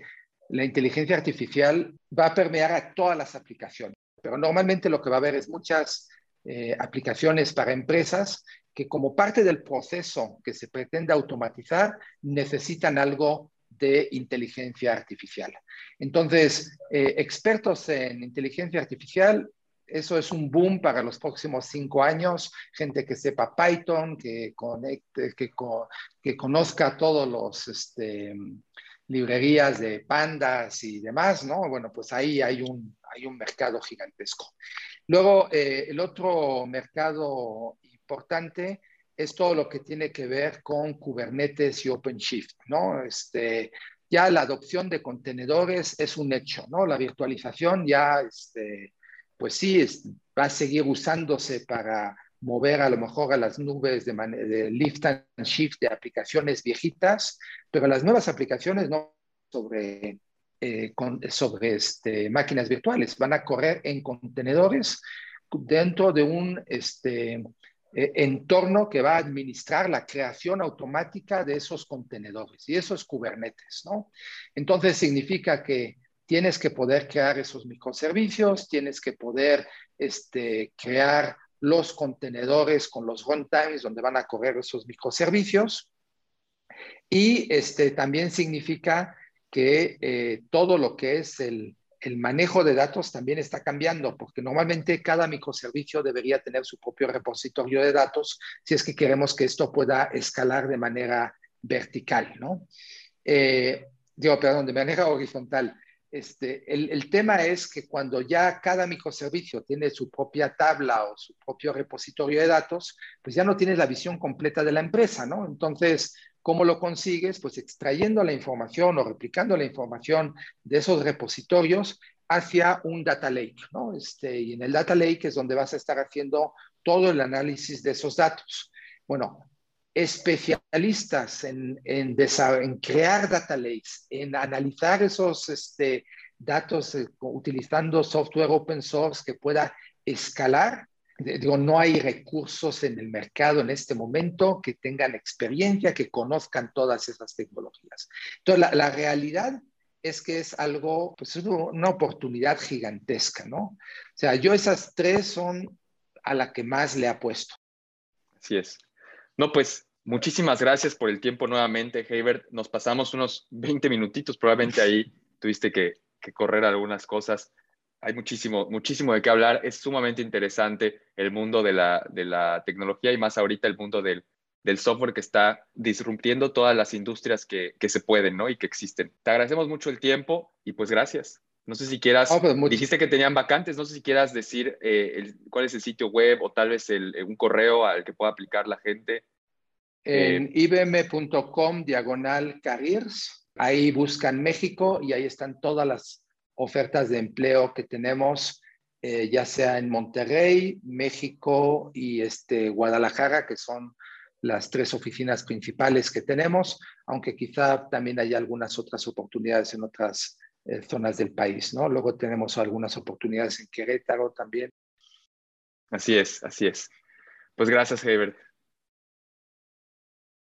la inteligencia artificial va a permear a todas las aplicaciones, pero normalmente lo que va a haber es muchas eh, aplicaciones para empresas que como parte del proceso que se pretende automatizar necesitan algo de inteligencia artificial. Entonces, eh, expertos en inteligencia artificial, eso es un boom para los próximos cinco años. Gente que sepa Python, que, conecte, que, conozca todos los este, librerías de pandas y demás, ¿no? Bueno, pues ahí hay un, hay un mercado gigantesco. Luego, eh, el otro mercado importante es todo lo que tiene que ver con Kubernetes y OpenShift, ¿no? Este, ya la adopción de contenedores es un hecho, ¿no? La virtualización ya, este, pues sí, va a seguir usándose para mover a lo mejor a las nubes de, de, lift and shift de aplicaciones viejitas, pero las nuevas aplicaciones no sobre, eh, sobre este, máquinas virtuales, van a correr en contenedores dentro de un este, eh, entorno que va a administrar la creación automática de esos contenedores y esos Kubernetes, ¿no? Entonces significa que tienes que poder crear esos microservicios, tienes que poder este, crear los contenedores con los runtimes donde van a correr esos microservicios. Y este, también significa que eh, todo lo que es el, el, manejo de datos también está cambiando, porque normalmente cada microservicio debería tener su propio repositorio de datos si es que queremos que esto pueda escalar de manera vertical, ¿no? Eh, digo, perdón, de manera horizontal. Este, el, el, tema es que cuando ya cada microservicio tiene su propia tabla o su propio repositorio de datos, pues ya no tienes la visión completa de la empresa, ¿no? Entonces, ¿cómo lo consigues? Pues extrayendo la información o replicando la información de esos repositorios hacia un data lake, ¿no? Este, y en el data lake es donde vas a estar haciendo todo el análisis de esos datos. Bueno, especialistas en, en, en, crear data lakes, en analizar esos este, datos eh, utilizando software open source que pueda escalar. Digo, no hay recursos en el mercado en este momento que tengan experiencia, que conozcan todas esas tecnologías. Entonces, la, realidad es que es algo, pues es una oportunidad gigantesca, ¿no? O sea, yo esas tres son a la que más le apuesto. Así es. No, pues Muchísimas gracias por el tiempo nuevamente, Herbert. Nos pasamos unos 20 minutitos, probablemente ahí tuviste que, correr algunas cosas. Hay muchísimo, muchísimo de qué hablar. Es sumamente interesante el mundo de la, tecnología y más ahorita el mundo del, software que está disrumpiendo todas las industrias que, se pueden ¿no? y que existen. Te agradecemos mucho el tiempo y pues gracias. No sé si quieras, pues, dijiste que tenían vacantes, no sé si quieras decir eh, cuál es el sitio web o tal vez un correo al que pueda aplicar la gente en eh, ibm.com diagonal careers. Ahí buscan México y ahí están todas las ofertas de empleo que tenemos, eh, ya sea en Monterrey, México y este, Guadalajara, que son las tres oficinas principales que tenemos, aunque quizá también hay algunas otras oportunidades en otras eh, zonas del país, ¿no? Luego tenemos algunas oportunidades en Querétaro también. Así es, así es. Pues gracias, Herbert.